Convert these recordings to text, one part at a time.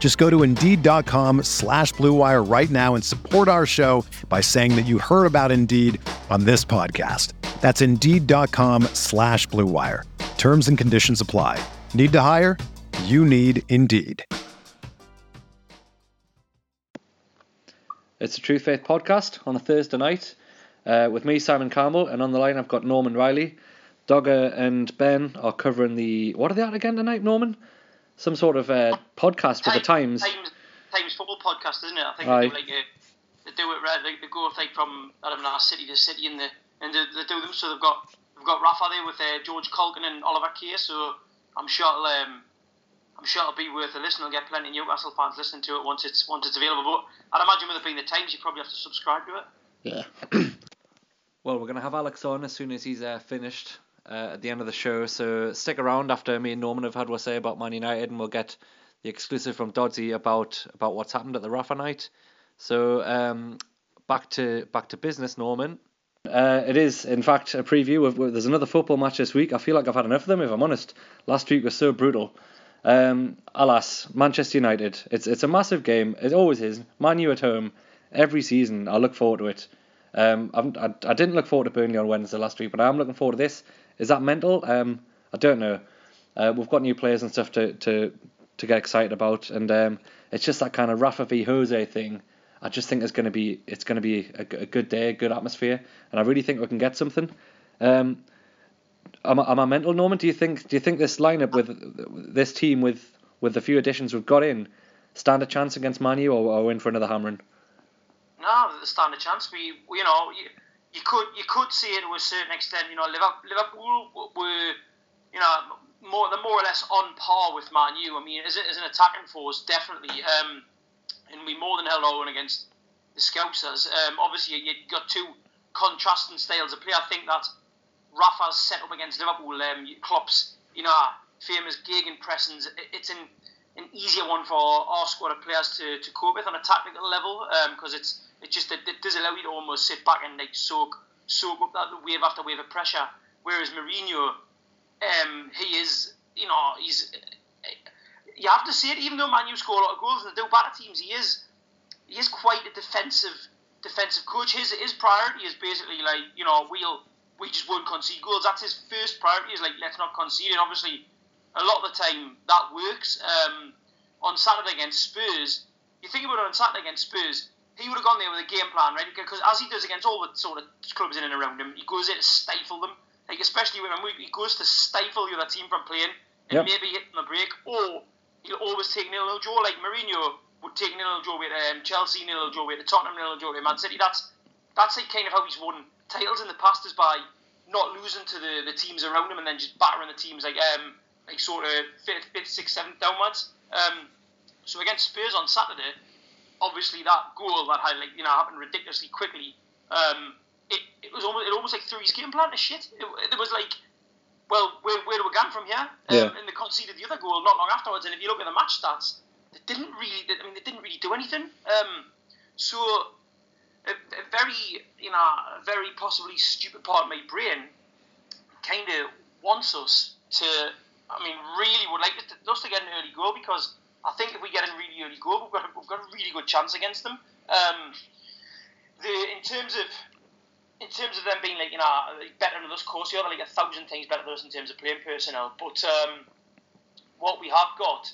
Just go to Indeed.com slash BlueWire right now and support our show by saying that you heard about Indeed on this podcast. That's Indeed.com slash BlueWire. Terms and conditions apply. Need to hire? You need Indeed. It's a True Faith podcast on a Thursday night uh, with me, Simon Campbell, and on the line I've got Norman Riley. Dogger and Ben are covering the. What are they at again tonight, Norman? Some sort of uh, podcast for the Times. Times. Times football podcast, isn't it? I think they do like a, they do it right. Like they go like from I don't know city to city, and the and they, they do them. So they've got they've got Rafa there with uh, George Caulkin and Oliver Kay. So I'm sure it'll, um, I'm sure it'll be worth a listen. I'll get plenty of Newcastle fans listening to it once it's once it's available. But I'd imagine with it being the Times, you probably have to subscribe to it. Yeah. well, we're gonna have Alex on as soon as he's uh, finished uh, at the end of the show. So stick around after me and Norman have had what say about Man United, and we'll get the exclusive from Dodgy about about what's happened at the Rafa night. So um, back to back to business, Norman. Uh, it is, in fact, a preview of. There's another football match this week. I feel like I've had enough of them, if I'm honest. Last week was so brutal. Um, alas, Manchester United. It's it's a massive game. It always is. Man U at home every season. I look forward to it. Um, I, I didn't look forward to Burnley on Wednesday last week, but I am looking forward to this. Is that mental? Um, I don't know. Uh, we've got new players and stuff to to, to get excited about, and um, it's just that kind of Rafa v Jose thing I just think it's going to be it's going to be a, a, good day, a good atmosphere, and I really think we can get something. Um, am, I, am I mental, Norman? Do you think do you think this lineup with this team with with the few additions we've got in stand a chance against Manu or, or in for another hammering? No, stand a chance. We, you know you, you could you could see it to a certain extent. You know, Liverpool were you know more they're more or less on par with Man U. I mean, as, as an attacking force, definitely. Um, and we more than held our own against the Scousers. Um, obviously, you've got two contrasting styles of play. I think that Rafa's set up against Liverpool, um, Klopp's, you know, famous gegenpressings, it's an, an easier one for our squad of players to, to cope with on a tactical level because um, it's it just it, it does allow you to almost sit back and like soak soak up that wave after wave of pressure. Whereas Mourinho, um, he is, you know, he's you have to say it, even though Manu score a lot of goals and they do batter teams, he is he is quite a defensive defensive coach. His his priority is basically like you know we'll we just won't concede goals. That's his first priority is like let's not concede. And obviously, a lot of the time that works. Um, on Saturday against Spurs, you think about it on Saturday against Spurs, he would have gone there with a game plan, right? Because as he does against all the sort of clubs in and around him, he goes there to stifle them. Like especially when he goes to stifle the other team from playing and yep. maybe hit them a break, or he'll always take nil nil draw. Like Mourinho would take nil nil draw with um, Chelsea, nil nil draw with Tottenham, nil nil draw with Man City. That's that's like kind of how he's won titles in the past is by not losing to the, the teams around him and then just battering the teams like um like sort of fifth, fifth, sixth, seventh downwards. Um, so against Spurs on Saturday, obviously that goal that had like you know happened ridiculously quickly. Um, it, it was almost it almost like threw his game plan to shit. It, it was like well, where, where do we go from here? Um, yeah. And they conceded the other goal not long afterwards. And if you look at the match stats, they didn't really. I mean, they didn't really do anything. Um, so a, a, very, you know, a very possibly stupid part of my brain kind of wants us to. I mean, really would like us to get an early goal because I think if we get a really early goal, we've got a, we've got a really good chance against them. Um, the in terms of in terms of them being like you know better than us, of course, you're like a thousand times better than us in terms of playing personnel. But um, what we have got,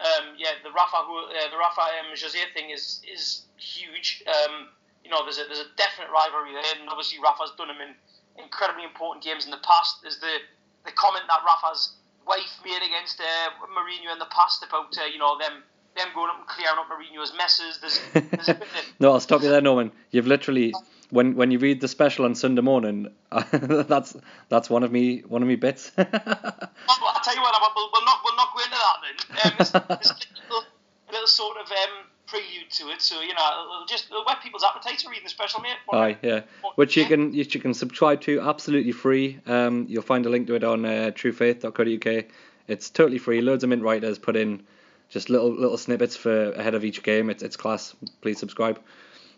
um, yeah, the Rafa, uh, the Rafa um, Jose thing is is huge. Um, you know, there's a there's a definite rivalry there, and obviously Rafa's done him in, incredibly important games in the past. There's the the comment that Rafa's wife made against uh, Mourinho in the past about uh, you know them them going up and clearing up Mourinho's messes. There's, there's a bit of, no, I'll stop you there, Norman. You've literally when when you read the special on Sunday morning, that's that's one of me one of me bits. well, I'll tell you what, we'll, we'll not we'll not go into that then. Um, there's a, little, little sort of um, prelude to it, so you know, it'll just it'll whet people's appetite for reading the special, mate. Aye, yeah. Which you can you can subscribe to absolutely free. Um, you'll find a link to it on uh, truefaith.co.uk. It's totally free. Loads of mint writers put in just little little snippets for ahead of each game. It's it's class. Please subscribe.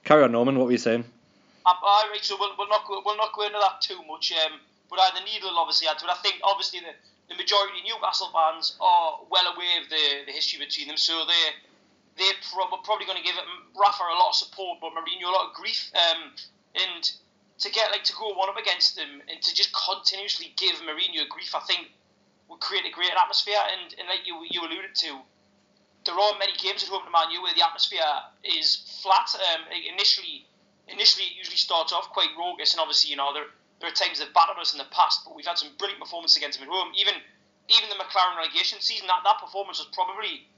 Carry on, Norman. What were you saying? Um, all right, so we'll, we'll not go, we'll not go into that too much. Um, but uh, the needle obviously add to it. I think obviously the, the majority of Newcastle fans are well aware of the, the history between them, so they they're pro- probably going to give it Rafa a lot of support, but Mourinho a lot of grief. Um, and to get like to go one up against them and to just continuously give Mourinho grief, I think would create a great atmosphere. And, and like you you alluded to, there are many games at home to Man U where the atmosphere is flat. Um, initially, initially it usually starts off quite raucous, and obviously you know there there are times they've battered us in the past, but we've had some brilliant performances against them at home. Even even the McClaren relegation season, that, that performance was probably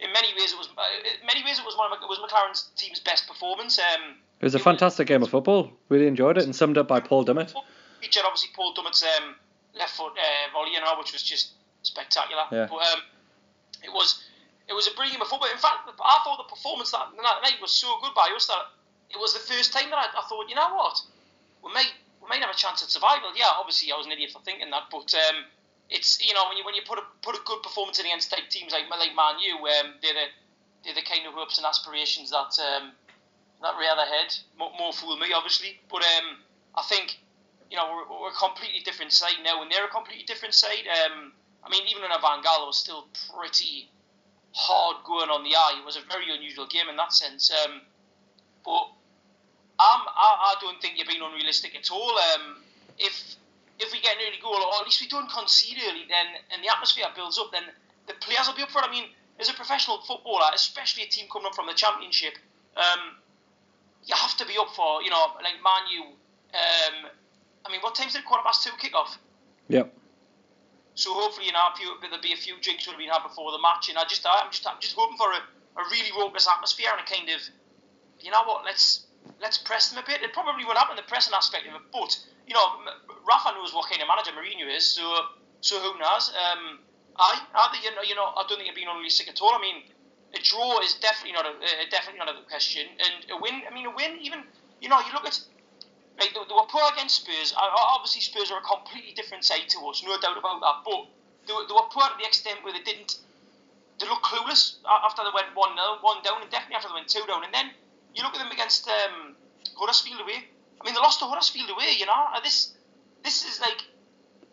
in many ways it was uh, in many ways it was one of it was McClaren's team's best performance. Um, it was a fantastic game of football. Really enjoyed it, and summed up by Paul Dummett. Featured obviously Paul Dummett's um, left foot uh, volley, you know, which was just spectacular. Yeah. But um, it was it was a brilliant performance. In fact, I thought the performance that, that night was so good by us that it was the first time that I, I thought, you know what, we may we may have a chance at survival. Yeah, obviously I was an idiot for thinking that, but um, it's you know when you when you put a put a good performance in against like teams like like Man U, um, they're the they're the kind of hopes and aspirations that um, that their head. More, more fool me, obviously, but um, I think you know we're, we're a completely different side now, and they're a completely different side. Um, I mean, even when Van Gaal was still pretty hard going on the eye. It was a very unusual game in that sense. Um, but um, I, I don't think you're being unrealistic at all. Um, if if we get an early goal, or at least we don't concede early, then and the atmosphere builds up, then the players will be up for it. I mean, as a professional footballer, especially a team coming up from the championship, um, you have to be up for, you know, like Man U. Um, I mean, what time's the quarter past two kick off? Yep. So hopefully, you know, few, there'll be a few drinks will have been had before the match, and I just, I'm just, I'm just hoping for a, a really raucous atmosphere and a kind of, you know what, let's let's press them a bit. It probably won't happen the pressing aspect of it, but you know, Rafa knows what kind of manager Mourinho is, so so who knows? Um, I, I think you know, you know, I don't think it'd be unrealistic at all. I mean, a draw is definitely not a definitely not a question, and a win. I mean, a win even. You know, you look at like they, they were poor against Spurs. Obviously, Spurs are a completely different side to us, no doubt about that. But they were, they were poor to the extent where they didn't. They looked clueless after they went one 0 one down, and definitely after they went two down. And then you look at them against um, Huddersfield away. I mean, they lost to Huddersfield away. You know, this this is like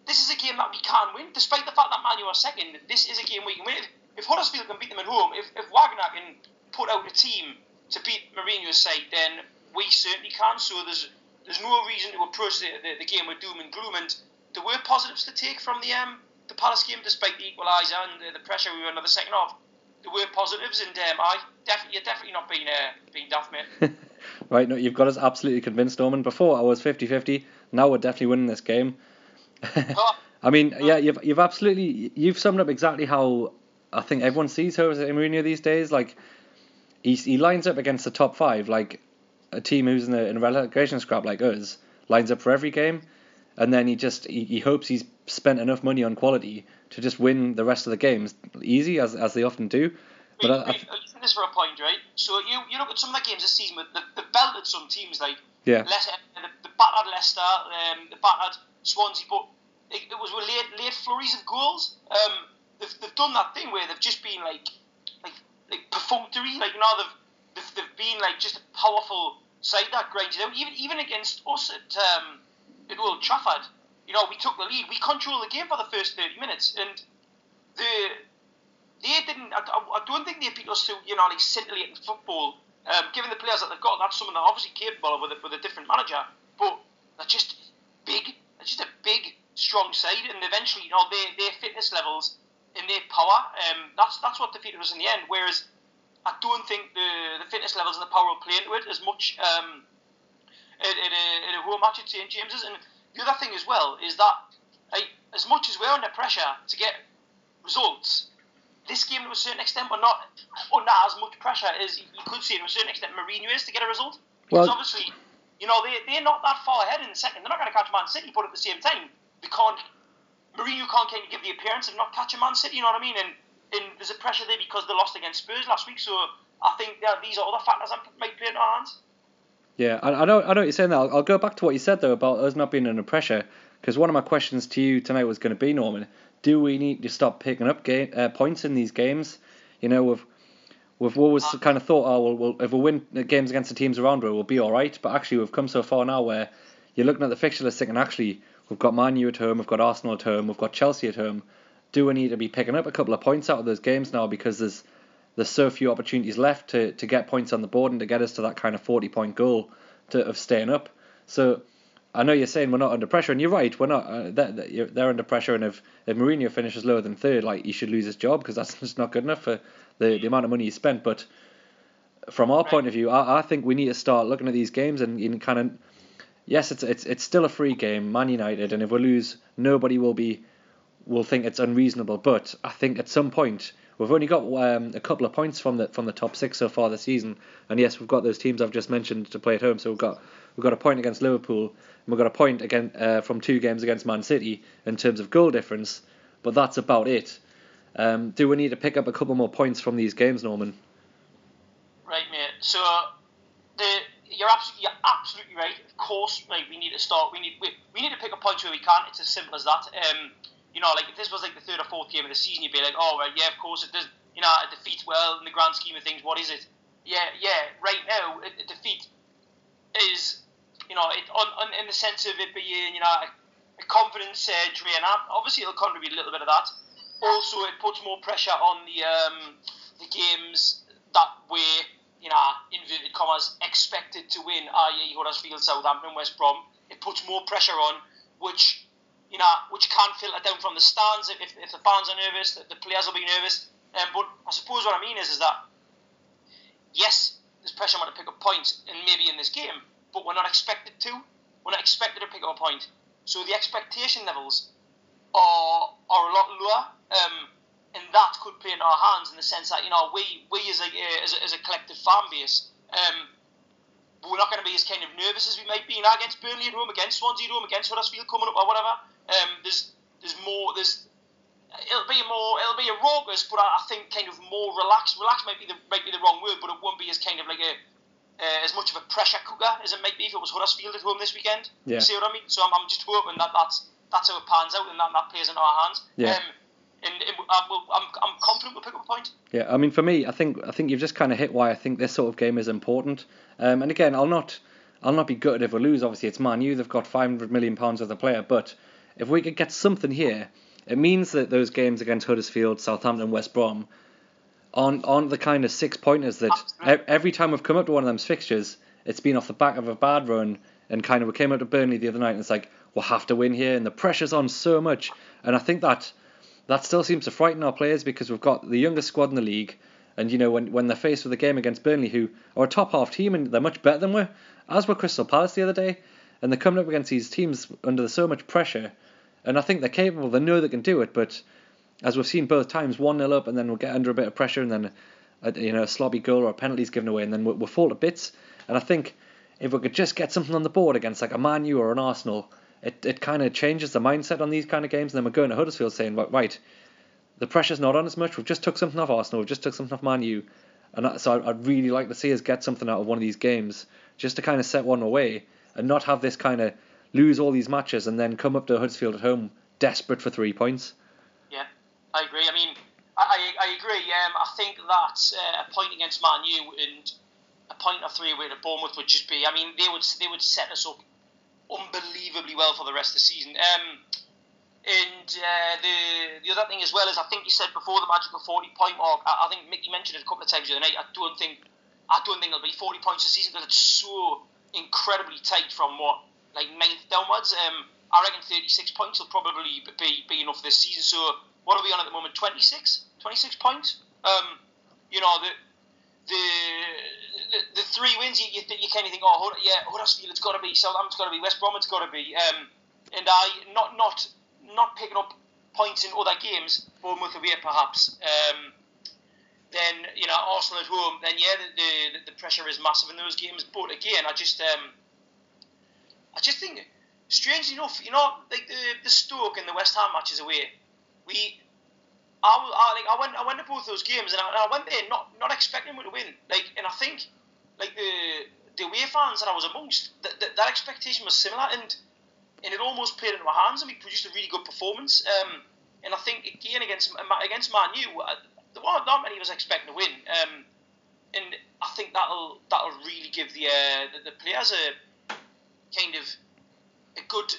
this is a game that we can win, despite the fact that Man are second. This is a game we can win. If, if Huddersfield can beat them at home, if, if Wagner can put out a team to beat Mourinho's side, then we certainly can. So there's there's no reason to approach the, the, the, game with doom and gloom. And there were positives to take from the um, the Palace game, despite the equaliser and the, the, pressure we were under the second half. There were positives, and um, I definitely, you're definitely not being uh, being daft, mate. right, no, you've got us absolutely convinced, Norman. Before I was 50-50. Now we're definitely winning this game. oh. I mean, yeah, you've you've absolutely you've summed up exactly how I think everyone sees Jose Mourinho these days. Like he he lines up against the top five, like a team who's in a, in a relegation scrap like us lines up for every game, and then he just he, he hopes he's spent enough money on quality to just win the rest of the games easy as as they often do. But I, I, this for a point, right? So you you look at some of the games this season, but the the belted some teams like yeah, Leicester, the, the battered Leicester, um, the battered Swansea, but it, it was with late late flurries of goals. Um, they've, they've done that thing where they've just been like like like perfunctory, like you know they've they've, they've been like just a powerful side that grinds out. Even even against us at um, at Old Trafford, you know, we took the lead. We controlled the game for the first thirty minutes, and the they didn't. I, I don't think they beat us to you know like scintillating football. Um, given the players that they've got, that's something they're obviously capable of with a, with a different manager. But they're just big. They're just a big, strong side, and eventually, you know, their their fitness levels and their power. Um, that's that's what defeated us in the end. Whereas I don't think the, the fitness levels and the power will play into it as much um, at, at, a, at a home match at St James's. And the other thing as well is that like, as much as we're under pressure to get results, this game to a certain extent, but not under as much pressure as you could see to a certain extent Mourinho is to get a result. Because well, obviously, you know, they, they're not that far ahead in the second. They're not going to catch Man City, but at the same time, they can't, Mourinho can't kind of give the appearance of not catching Man City, you know what I mean? And, and there's a pressure there because they lost against Spurs last week, so I think that these are other factors that might play in our hands. Yeah, I, I know I know what you're saying That I'll, I'll go back to what you said though about us not being under pressure because one of my questions to you tonight was going to be Norman, do we need to stop picking up game, uh, points in these games? You know, with we've always kind of thought, oh, well, well if we win games against the teams around we'll be all right. But actually, we've come so far now where you're looking at the fixture list and actually, we've got Man U at home, we've got Arsenal at home, we've got Chelsea at home. Do we need to be picking up a couple of points out of those games now because there's there's so few opportunities left to, to get points on the board and to get us to that kind of 40 point goal to, of staying up. So I know you're saying we're not under pressure, and you're right. We're not. Uh, they're, they're, under pressure, and if, if Mourinho finishes lower than third, like he should lose his job because that's just not good enough for the, the amount of money he spent. But from our point of view, I, I think we need to start looking at these games and, and kind of yes, it's it's it's still a free game, Man United, and if we lose, nobody will be will think it's unreasonable. But I think at some point we've only got um, a couple of points from the from the top six so far this season, and yes, we've got those teams I've just mentioned to play at home. So we've got we've got a point against Liverpool, and we've got a point again uh, from two games against Man City in terms of goal difference, but that's about it. Um, do we need to pick up a couple more points from these games, Norman? Right, mate. So the you're absolutely you're absolutely right. Of course, like we need to start. We need we, we need to pick up points where we can. It's as simple as that. Um, you know, like if this was like the third or fourth game of the season, you'd be like, oh well, yeah, of course it does. You know, a defeat. Well, in the grand scheme of things, what is it? Yeah, yeah. Right now, a, a defeat is, you know, it on, on, in the sense of it being, you know, a, a confidence uh, drain. Obviously, it'll contribute a little bit of that. Also, it puts more pressure on the um, the games that we, you know, inverted commas, expected to win, i.e., Huddersfield, Southampton, West Brom. It puts more pressure on, which you know, which can filter down from the stands if, if the fans are nervous, the, the players will be nervous. Um, but I suppose what I mean is, is that yes, there's pressure on to pick up points, and maybe in this game, but we're not expected to. We're not expected to pick up a point. So the expectation levels are are a lot lower, um, and that could play in our hands in the sense that you know we we as a as a, as a collective fan base. Um, we're not going to be as kind of nervous as we might be now against Burnley at home, against Swansea at home, against Huddersfield coming up or whatever. Um, there's there's more there's it'll be more it'll be a raucous, but I, I think kind of more relaxed. Relaxed might be the might be the wrong word, but it won't be as kind of like a uh, as much of a pressure cooker as it might be if it was Huddersfield at home this weekend. Yeah. You see what I mean? So I'm, I'm just hoping that that's that's how it pans out and that that plays into our hands. Yeah. Um, and, and I'm, I'm confident we'll pick up a point. Yeah, I mean, for me, I think I think you've just kind of hit why I think this sort of game is important. Um, and again, I'll not I'll not be gutted if we lose. Obviously, it's Man U. They've got 500 million pounds of the player, but if we could get something here, it means that those games against Huddersfield, Southampton, West Brom, aren't the kind of six pointers that every time we've come up to one of them fixtures, it's been off the back of a bad run, and kind of we came out to Burnley the other night, and it's like we'll have to win here, and the pressure's on so much, and I think that that still seems to frighten our players because we've got the youngest squad in the league. And you know when when they're faced with a game against Burnley, who are a top half team and they're much better than we, are, as were Crystal Palace the other day, and they're coming up against these teams under so much pressure, and I think they're capable. They know they can do it, but as we've seen both times, one 0 up, and then we'll get under a bit of pressure, and then a, you know a slobby goal or a penalty's given away, and then we'll, we'll fall to bits. And I think if we could just get something on the board against like a Man U or an Arsenal, it, it kind of changes the mindset on these kind of games. And then we're going to Huddersfield saying, right, the pressure's not on as much. We've just took something off Arsenal. We've just took something off Man U. And so I'd really like to see us get something out of one of these games just to kind of set one away and not have this kind of lose all these matches and then come up to Huddersfield at home desperate for three points. Yeah, I agree. I mean, I, I agree. Um, I think that uh, a point against Man U and a point or three away to Bournemouth would just be. I mean, they would they would set us up unbelievably well for the rest of the season. Um, and uh, the the other thing as well is I think you said before the magical forty point mark. I, I think Mickey mentioned it a couple of times the other night. I don't think I don't think it'll be forty points a season because it's so incredibly tight from what like ninth downwards. Um, I reckon 36 points will probably be, be enough this season. So what are we on at the moment? 26, 26 points. Um, you know the the the, the three wins. You, you, you kind of think, oh yeah, Huddersfield, it's got to be Southampton's got to be West Brom, it's got to be. Um, and I not not not picking up points in other games, Bournemouth away perhaps. Um, then you know Arsenal at home. Then yeah, the, the, the pressure is massive in those games. But again, I just um, I just think, strangely enough, you know, like the the Stoke and the West Ham matches away, we. I, I, like, I went I went to both those games and I, and I went there not not expecting them to win like and I think like the the away fans that I was amongst that, that, that expectation was similar and and it almost played into our hands and we produced a really good performance um, and I think again against against Man U uh, there weren't that many of us expecting to win um, and I think that'll that'll really give the uh, the, the players a kind of a good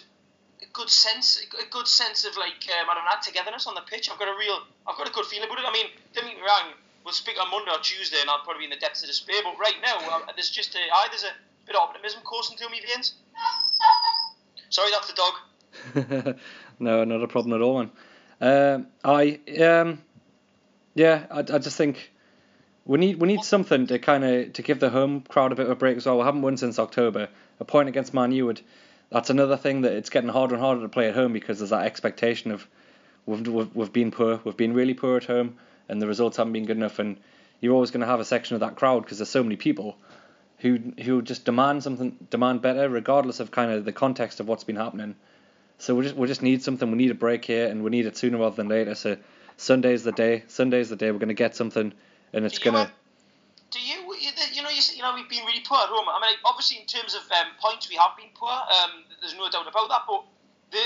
a good sense a good sense of like um, I don't know togetherness on the pitch. I've got a real I've got a good feeling about it. I mean, don't get me wrong. We'll speak on Monday or Tuesday, and I'll probably be in the depths of despair. But right now, well, there's just a there's a bit of optimism coursing through me veins. Sorry, that's the dog. no, not a problem at all, man. Um, I um, yeah, I, I just think we need we need something to kind of to give the home crowd a bit of a break as well. We haven't won since October. A point against Man U would that's another thing that it's getting harder and harder to play at home because there's that expectation of we've, we've, we've been poor, we've been really poor at home, and the results haven't been good enough. And you're always going to have a section of that crowd because there's so many people who who just demand something, demand better, regardless of kind of the context of what's been happening. So we just we just need something. We need a break here, and we need it sooner rather than later. So Sunday's the day. Sunday's the day. We're going to get something, and it's going to do you, you know, you, you know, we've been really poor at home. I mean, obviously in terms of um, points, we have been poor. Um, there's no doubt about that. But the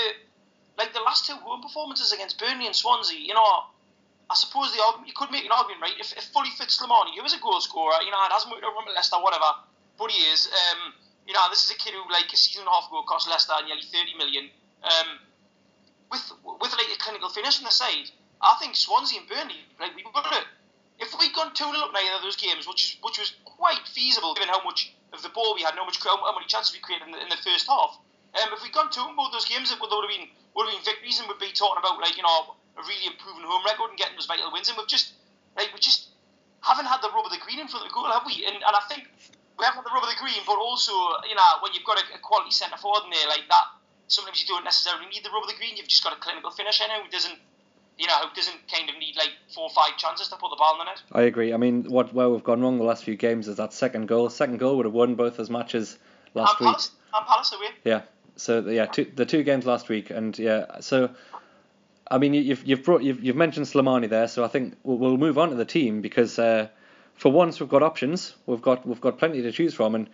like the last two home performances against Burnley and Swansea, you know, I suppose the you could make an argument, right? If, if fully fit Slimani, is a goal scorer, you know, hasn't worked out for Leicester, whatever, but he is. Um, you know, this is a kid who like a season and a half ago cost Leicester nearly 30 million. Um, with with like a clinical finish on the side, I think Swansea and Burnley, like we would have if we'd gone 2 0 up in either of those games, which, which was quite feasible given how much of the ball we had, how much how many chances we created in the, in the first half, um, if we'd gone 2 in both those games, it would, have been would have been victories and we'd be talking about like you know a really improving home record and getting those vital wins. And we've just like we just haven't had the rub of the green in front of the goal, have we? And, and I think we haven't had the rub of the green, but also you know when you've got a, a quality centre forward in there like that, sometimes you don't necessarily need the rub of the green. You've just got a clinical finisher now who doesn't you know, doesn't kind of need like four or five chances to put the ball in the net. I agree. I mean, what where we've gone wrong the last few games is that second goal. Second goal would have won both those matches last and week. Palace, and Palace away. Yeah. So yeah, two, the two games last week, and yeah, so. I mean, you've you've brought you've, you've mentioned Slimani there, so I think we'll, we'll move on to the team because uh, for once we've got options, we've got we've got plenty to choose from, and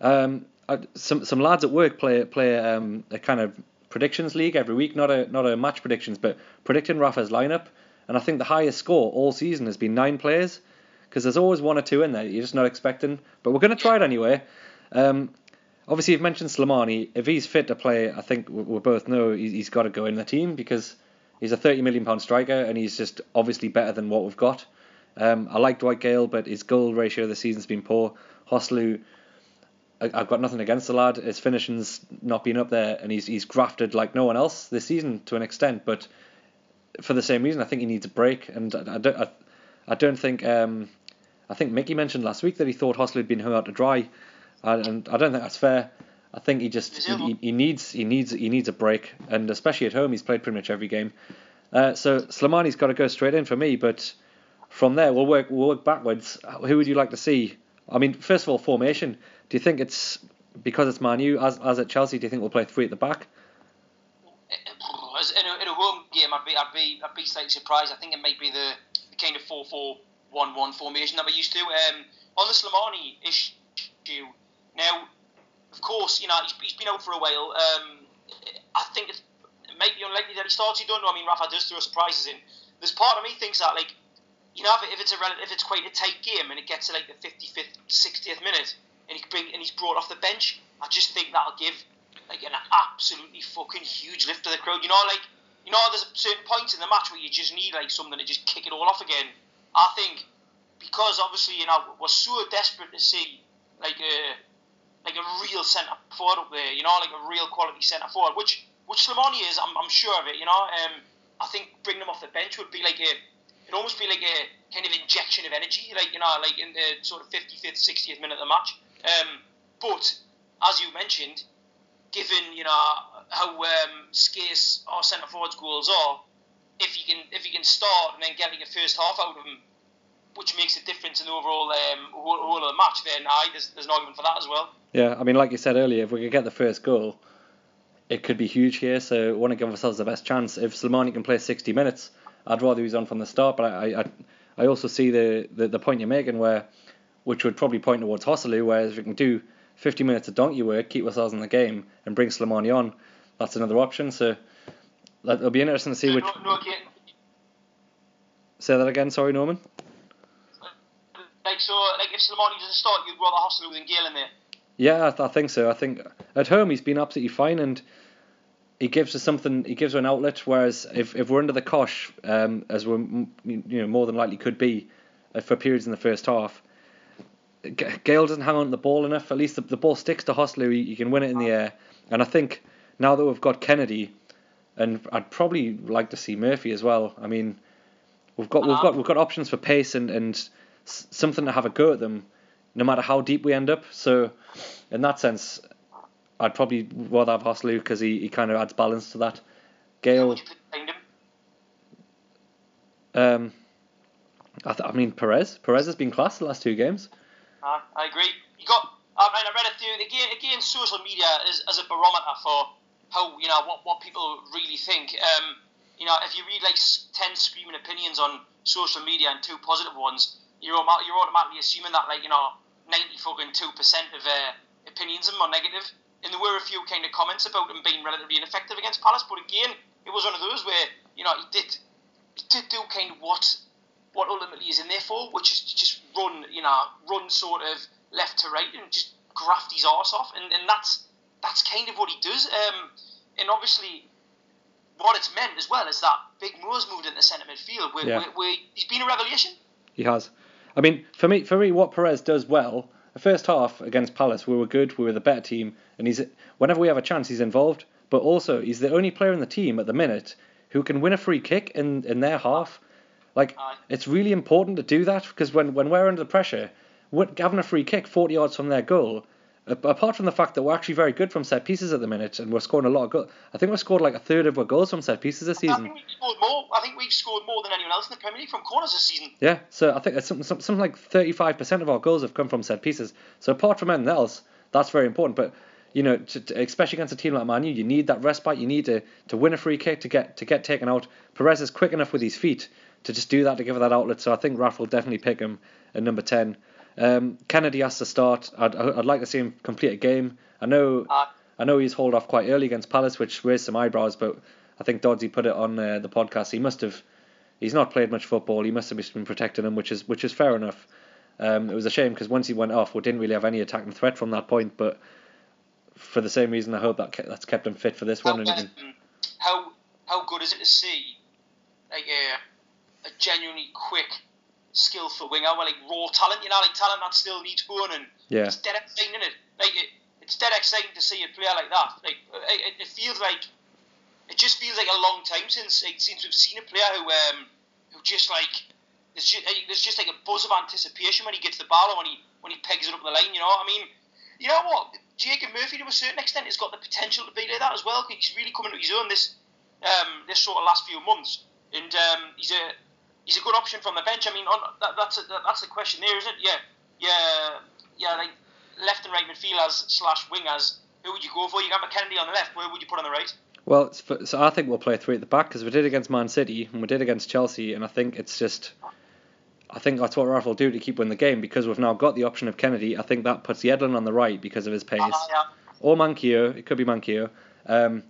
um, some some lads at work play play um, a kind of predictions league every week, not a not a match predictions, but predicting Rafa's lineup. And I think the highest score all season has been nine players, because there's always one or two in there you're just not expecting. But we're going to try it anyway. Um, obviously, you've mentioned Slimani. If he's fit to play, I think we both know he's got to go in the team because he's a 30 million pound striker and he's just obviously better than what we've got. Um, I like Dwight Gayle, but his goal ratio this season's been poor. Joselu I've got nothing against the lad. His finishing's not been up there, and he's he's grafted like no one else this season to an extent. But for the same reason, I think he needs a break. And I, I don't I, I, don't think um, I think Mickey mentioned last week that he thought Joselu had been hung out to dry, and I don't think that's fair. I think he just he, he, needs he needs he needs a break, and especially at home, he's played pretty much every game. Uh, so Slimani's got to go straight in for me, but from there we'll work we'll work backwards. Who would you like to see? I mean, first of all, formation. Do you think it's because it's Manu as as at Chelsea? Do you think we'll play three at the back? In a, in a home game, I'd be I'd be I'd be slightly surprised. I think it might be the, the kind of four four one one formation that we're used to. Um, on the Slimani issue, now, know he's, he's been out for a while. Um, I think it's, it might be unlikely that he starts. You don't know. I mean, Rafa does throw surprises in. There's part of me thinks that like you know if it's a if it's quite a tight game and it gets to like the 55th, 60th minute, and he bring and he's brought off the bench. I just think that'll give like an absolutely fucking huge lift to the crowd. You know, like you know, there's certain points in the match where you just need like something to just kick it all off again. I think because obviously you know we're so desperate to see like a like a real centre forward up there. You know, like a real quality centre forward, which which Slimani is. I'm, I'm sure of it. You know, um, I think bringing him off the bench would be like a it'd almost be like a kind of injection of energy, like you know, like in the sort of 55th, 60th minute of the match. Um, but as you mentioned, given you know how um, scarce our centre forwards goals are, if you can if you can start and then get like a first half out of them, which makes a difference in the overall um, whole, whole of the match, then aye, there's, there's an argument for that as well. Yeah, I mean, like you said earlier, if we could get the first goal, it could be huge here. So, we want to give ourselves the best chance. If Slimani can play 60 minutes, I'd rather he's on from the start. But I, I, I also see the, the, the point you're making, where, which would probably point towards Joselu, whereas if we can do 50 minutes of donkey work, keep ourselves in the game, and bring Slimani on, that's another option. So, it'll be interesting to see which. No, no, okay. Say that again. Sorry, Norman. Like so, like if Slimani doesn't start, you'd rather Joselu than Gayle in there. Yeah, I, th- I think so. I think at home he's been absolutely fine, and he gives us something. He gives us an outlet. Whereas if, if we're under the cosh, um, as we're you know more than likely could be, uh, for periods in the first half, G- Gayle doesn't hang on to the ball enough. At least the, the ball sticks to Joselu. He, he can win it in the air, and I think now that we've got Kennedy, and I'd probably like to see Murphy as well. I mean, we've got we've got we've got options for pace and and s- something to have a go at them, no matter how deep we end up. So, in that sense, I'd probably rather have Joselu because he, he kind of adds balance to that. Who Gayle, would you put behind him? um, I, th- I mean Perez. Perez has been class the last two games. Uh, I agree. You got. I mean, I read a theory. Again, again, social media is as a barometer for how you know what, what people really think. Um, you know, if you read like ten screaming opinions on social media and two positive ones, you're you're automatically assuming that like you know ninety fucking two percent of uh, opinions of them are negative. And there were a few kind of comments about him being relatively ineffective against Palace, but again, it was one of those where you know he did he did do kind of what what ultimately is in there for, which is to just run, you know, run sort of left to right and just graft his arse off, and, and that's that's kind of what he does. Um, and obviously, what it's meant as well is that Big Mo's moved into centre midfield, where, Yeah. where, where he's been a revelation. He has. I mean, for me, for me, what Perez does well, the first half against Palace, we were good, we were the better team, and he's whenever we have a chance, he's involved. But also, he's the only player in the team at the minute who can win a free kick in, in their half. Like, it's really important to do that because when, when we're under the pressure, what- having a free kick 40 yards from their goal, apart from the fact that we're actually very good from set pieces at the minute and we're scoring a lot of goals, I think we've scored like a third of our goals from set pieces this season. I think we've scored more. I think we've scored more than anyone else in the Premier League from corners this season. Yeah, so I think it's something, something like 35% of our goals have come from set pieces. So apart from anything else, that's very important. But you know, to, to- especially against a team like Man U, you need that respite. You need to, to win a free kick to get to get taken out. Perez is quick enough with his feet to just do that to give her that outlet. So I think Raf will definitely pick him at number 10. Um, Kennedy has to start. I'd, I'd like to see him complete a game. I know Uh, I know he's hauled off quite early against Palace, which raised some eyebrows. But I think Doddsy put it on uh, the podcast. He must have he's not played much football. He must have just been protecting him, which is which is fair enough. Um, it was a shame because once he went off, we didn't really have any attacking threat from that point. But for the same reason, I hope that ke- that's kept him fit for this how, one. Um, how how good is it to see like a, a genuinely quick, skillful winger with like raw talent? You know, like talent that still needs honing. yeah, It's dead exciting, isn't it? Like it, it's dead exciting to see a player like that. Like it, it feels like it just feels like a long time since like, since we've seen a player who um who just like there's just, like, there's just like a buzz of anticipation when he gets the ball and when he when he pegs it up the line. You know, I mean, you know what? Jacob Murphy to a certain extent has got the potential to be like that as well. He's really coming to his own this um this sort of last few months, and um he's a he's a good option from the bench. I mean, on, that, that's a, that, that's the question there, isn't it? Yeah, yeah, yeah. Like left and right midfielders slash wingers. Who would you go for? You got McKennedy on the left. Where would you put on the right? well, for, so I think we'll play three at the back because we did against Man City and we did against Chelsea, and I think it's just. I think that's what Raf will do to keep winning the game because we've now got the option of Kennedy. I think that puts Yedlin on the right because of his pace. Uh, yeah. or Manquillo. It could be Manquillo. Um,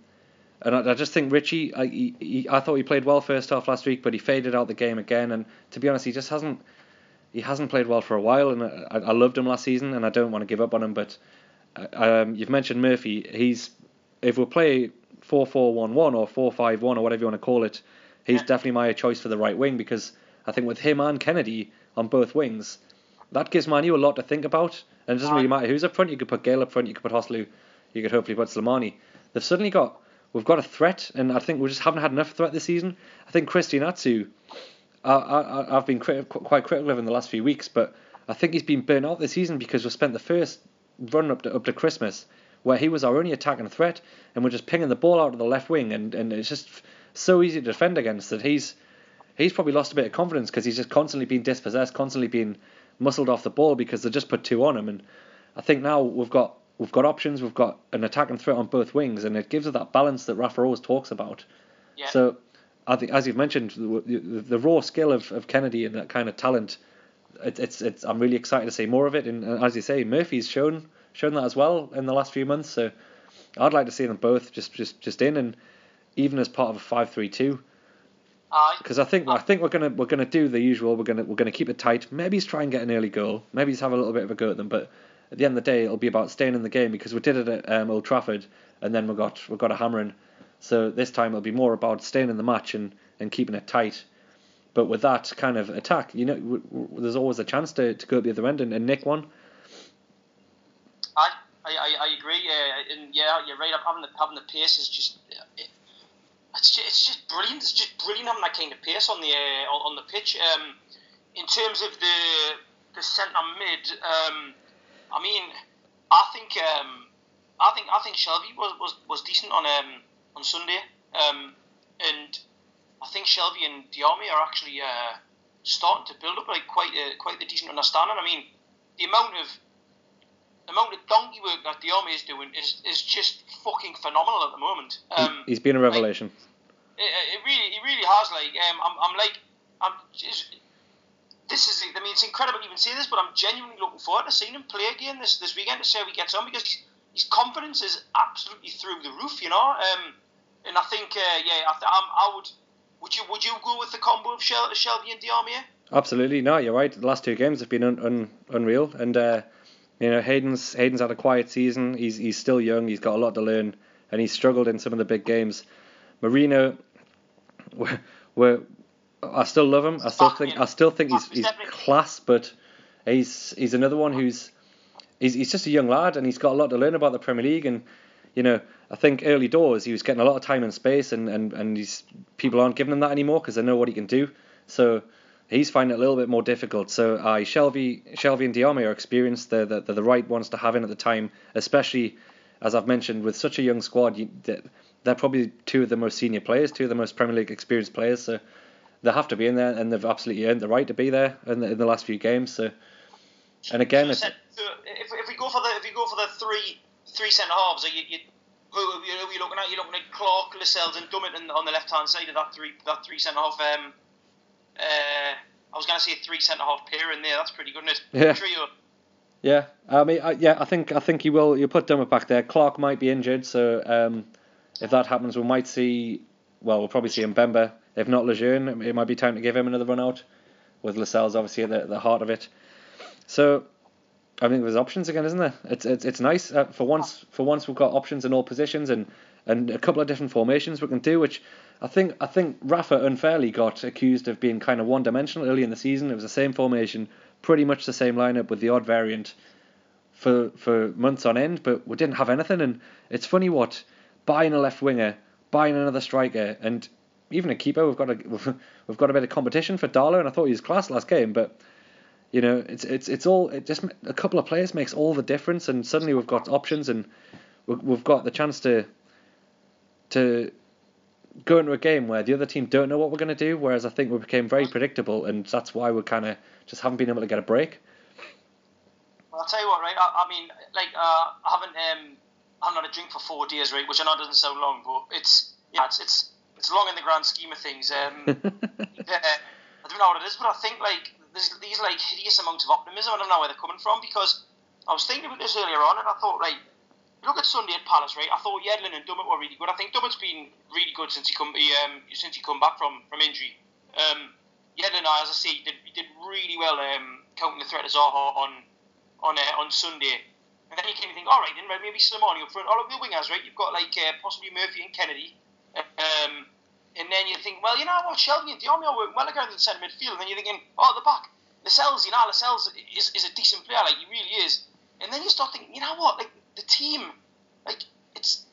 and I, I just think Ritchie, I, he, he, I thought he played well first half last week, but he faded out the game again. And to be honest, he just hasn't he hasn't played well for a while. And I, I loved him last season, and I don't want to give up on him. But uh, um, you've mentioned Murphy. He's if we play four four one one or four five one or whatever you want to call it, he's Yeah. definitely my choice for the right wing because I think with him and Kennedy on both wings, that gives Manu a lot to think about. And it doesn't really matter who's up front. You could put Gayle up front. You could put Joselu. You could hopefully put Slimani. They've suddenly got we've got a threat, and I think we just haven't had enough threat this season. I think Christian Atsu, I, I, I've been criti- quite critical of in the last few weeks, but I think he's been burnt out this season because we spent the first run up to up to Christmas where he was our only attacking threat, and we're just pinging the ball out of the left wing, and, and it's just so easy to defend against that he's he's probably lost a bit of confidence because he's just constantly being dispossessed, constantly being muscled off the ball because they just put two on him. And I think now we've got we've got options, we've got an attack and threat on both wings, and it gives us that balance that Rafa always talks about. Yeah. So I think, as you've mentioned, the, the, the raw skill of, of Kennedy and that kind of talent, it, it's it's I'm really excited to see more of it. And, and as you say, Murphy's shown shown that as well in the last few months. So I'd like to see them both just just just in and even as part of a five three two. Because I think I think we're gonna we're gonna do the usual. We're gonna we're gonna keep it tight. Maybe he's try and get an early goal. Maybe he's have a little bit of a go at them. But at the end of the day, it'll be about staying in the game because we did it at um, Old Trafford and then we got we got a hammering. So this time it'll be more about staying in the match and, and keeping it tight. But with that kind of attack, you know, w- w- there's always a chance to, to go at the other end and, and nick one. I, I, I agree. Uh, and yeah, you're right. Having the having the pace is just it, it's just, it's just brilliant. It's just brilliant having that kind of pace on the uh, on the pitch. Um, in terms of the the centre mid, um, I mean, I think um, I think I think Shelvey was, was, was decent on um, on Sunday, um, and I think Shelvey and Diame are actually uh, starting to build up like quite a quite a decent understanding. I mean, the amount of amount of donkey work that Diame is doing is, is just fucking phenomenal at the moment. Um, He's been a revelation. Like, it, it really, it really has. Like, um, I'm, I'm like, I'm just, this is, I mean, it's incredible even say this, but I'm genuinely looking forward to seeing him play again this, this weekend to see how he gets on because his confidence is absolutely through the roof, you know. Um, and I think, uh, yeah, I, I, would, would you, would you go with the combo of Shel- Shelvey and Diame? Absolutely, no, you're right. The last two games have been un, un, unreal, and uh, you know Hayden's Hayden's had a quiet season. He's he's still young. He's got a lot to learn, and he's struggled in some of the big games. Marino, we're I still love him. I still think I still think he's he's class, but he's he's another one who's he's he's just a young lad, and he's got a lot to learn about the Premier League. And you know, I think early doors he was getting a lot of time and space, and and and he's people aren't giving him that anymore because they know what he can do. So he's finding it a little bit more difficult. So uh, Shelvey, Shelvey and Diame are experienced. They're, they're, they're the right ones to have in at the time, especially as I've mentioned with such a young squad. You, they're probably two of the most senior players, two of the most Premier League experienced players. So they have to be in there, and they've absolutely earned the right to be there in the, in the last few games. So, and again, so, if, if we go for the if we go for the three three centre halves, are you, you who are you, who are you looking at? You're looking at Clark, Lascelles, and Dummett on the left hand side of that three that three centre half. Um, uh, I was going to say three centre half pair in there. That's pretty good, it? Yeah. Trio. Yeah, I mean, I, yeah, I think I think you will. You put Dummett back there. Clark might be injured, so um, if that happens, we might see. Well, we'll probably see Mbemba. If not Lejeune, it might be time to give him another run out. With Lascelles obviously at the, the heart of it. So, I think there's options again, isn't there? It's it's, it's nice uh, for once. For once, we've got options in all positions and and a couple of different formations we can do, which I think I think Rafa unfairly got accused of being kind of one dimensional early in the season. It was the same formation, pretty much the same lineup with the odd variant for for months on end, but we didn't have anything. And it's funny what buying a left winger, buying another striker, and even a keeper. We've got a we've got a bit of competition for Darlow, and I thought he was class last game, but. You know, it's it's it's all it just a couple of players makes all the difference, and suddenly we've got options, and we've got the chance to to go into a game where the other team don't know what we're going to do, whereas I think we became very predictable, and that's why we kind of just haven't been able to get a break. Well, I'll tell you what, right? I, I mean, like, uh, I haven't um, I haven't had a drink for four days, right? Which I know doesn't sound long, but it's yeah, it's it's, it's long in the grand scheme of things. Um, yeah, I don't know what it is, but I think like there's these like hideous amounts of optimism. I don't know where they're coming from because I was thinking about this earlier on, and I thought, right, look at Sunday at Palace, right? I thought Yedlin and Dummett were really good. I think Dummett's been really good since he come he, um, since he come back from from injury. Um, Yedlin, as I say, did did really well um, counting the threat of Zaha on on uh, on Sunday. And then you can think, all right, then maybe Slimani up front. All of the wingers, right? You've got like uh, possibly Murphy and Kennedy. Um, and then you think, well, you know what, Shelvey and Diame are working well against the centre midfield. And then you're thinking, oh, the back, Lascelles, you know, Lascelles is, is a decent player, like he really is. And then you start thinking, you know what, like the team, like it's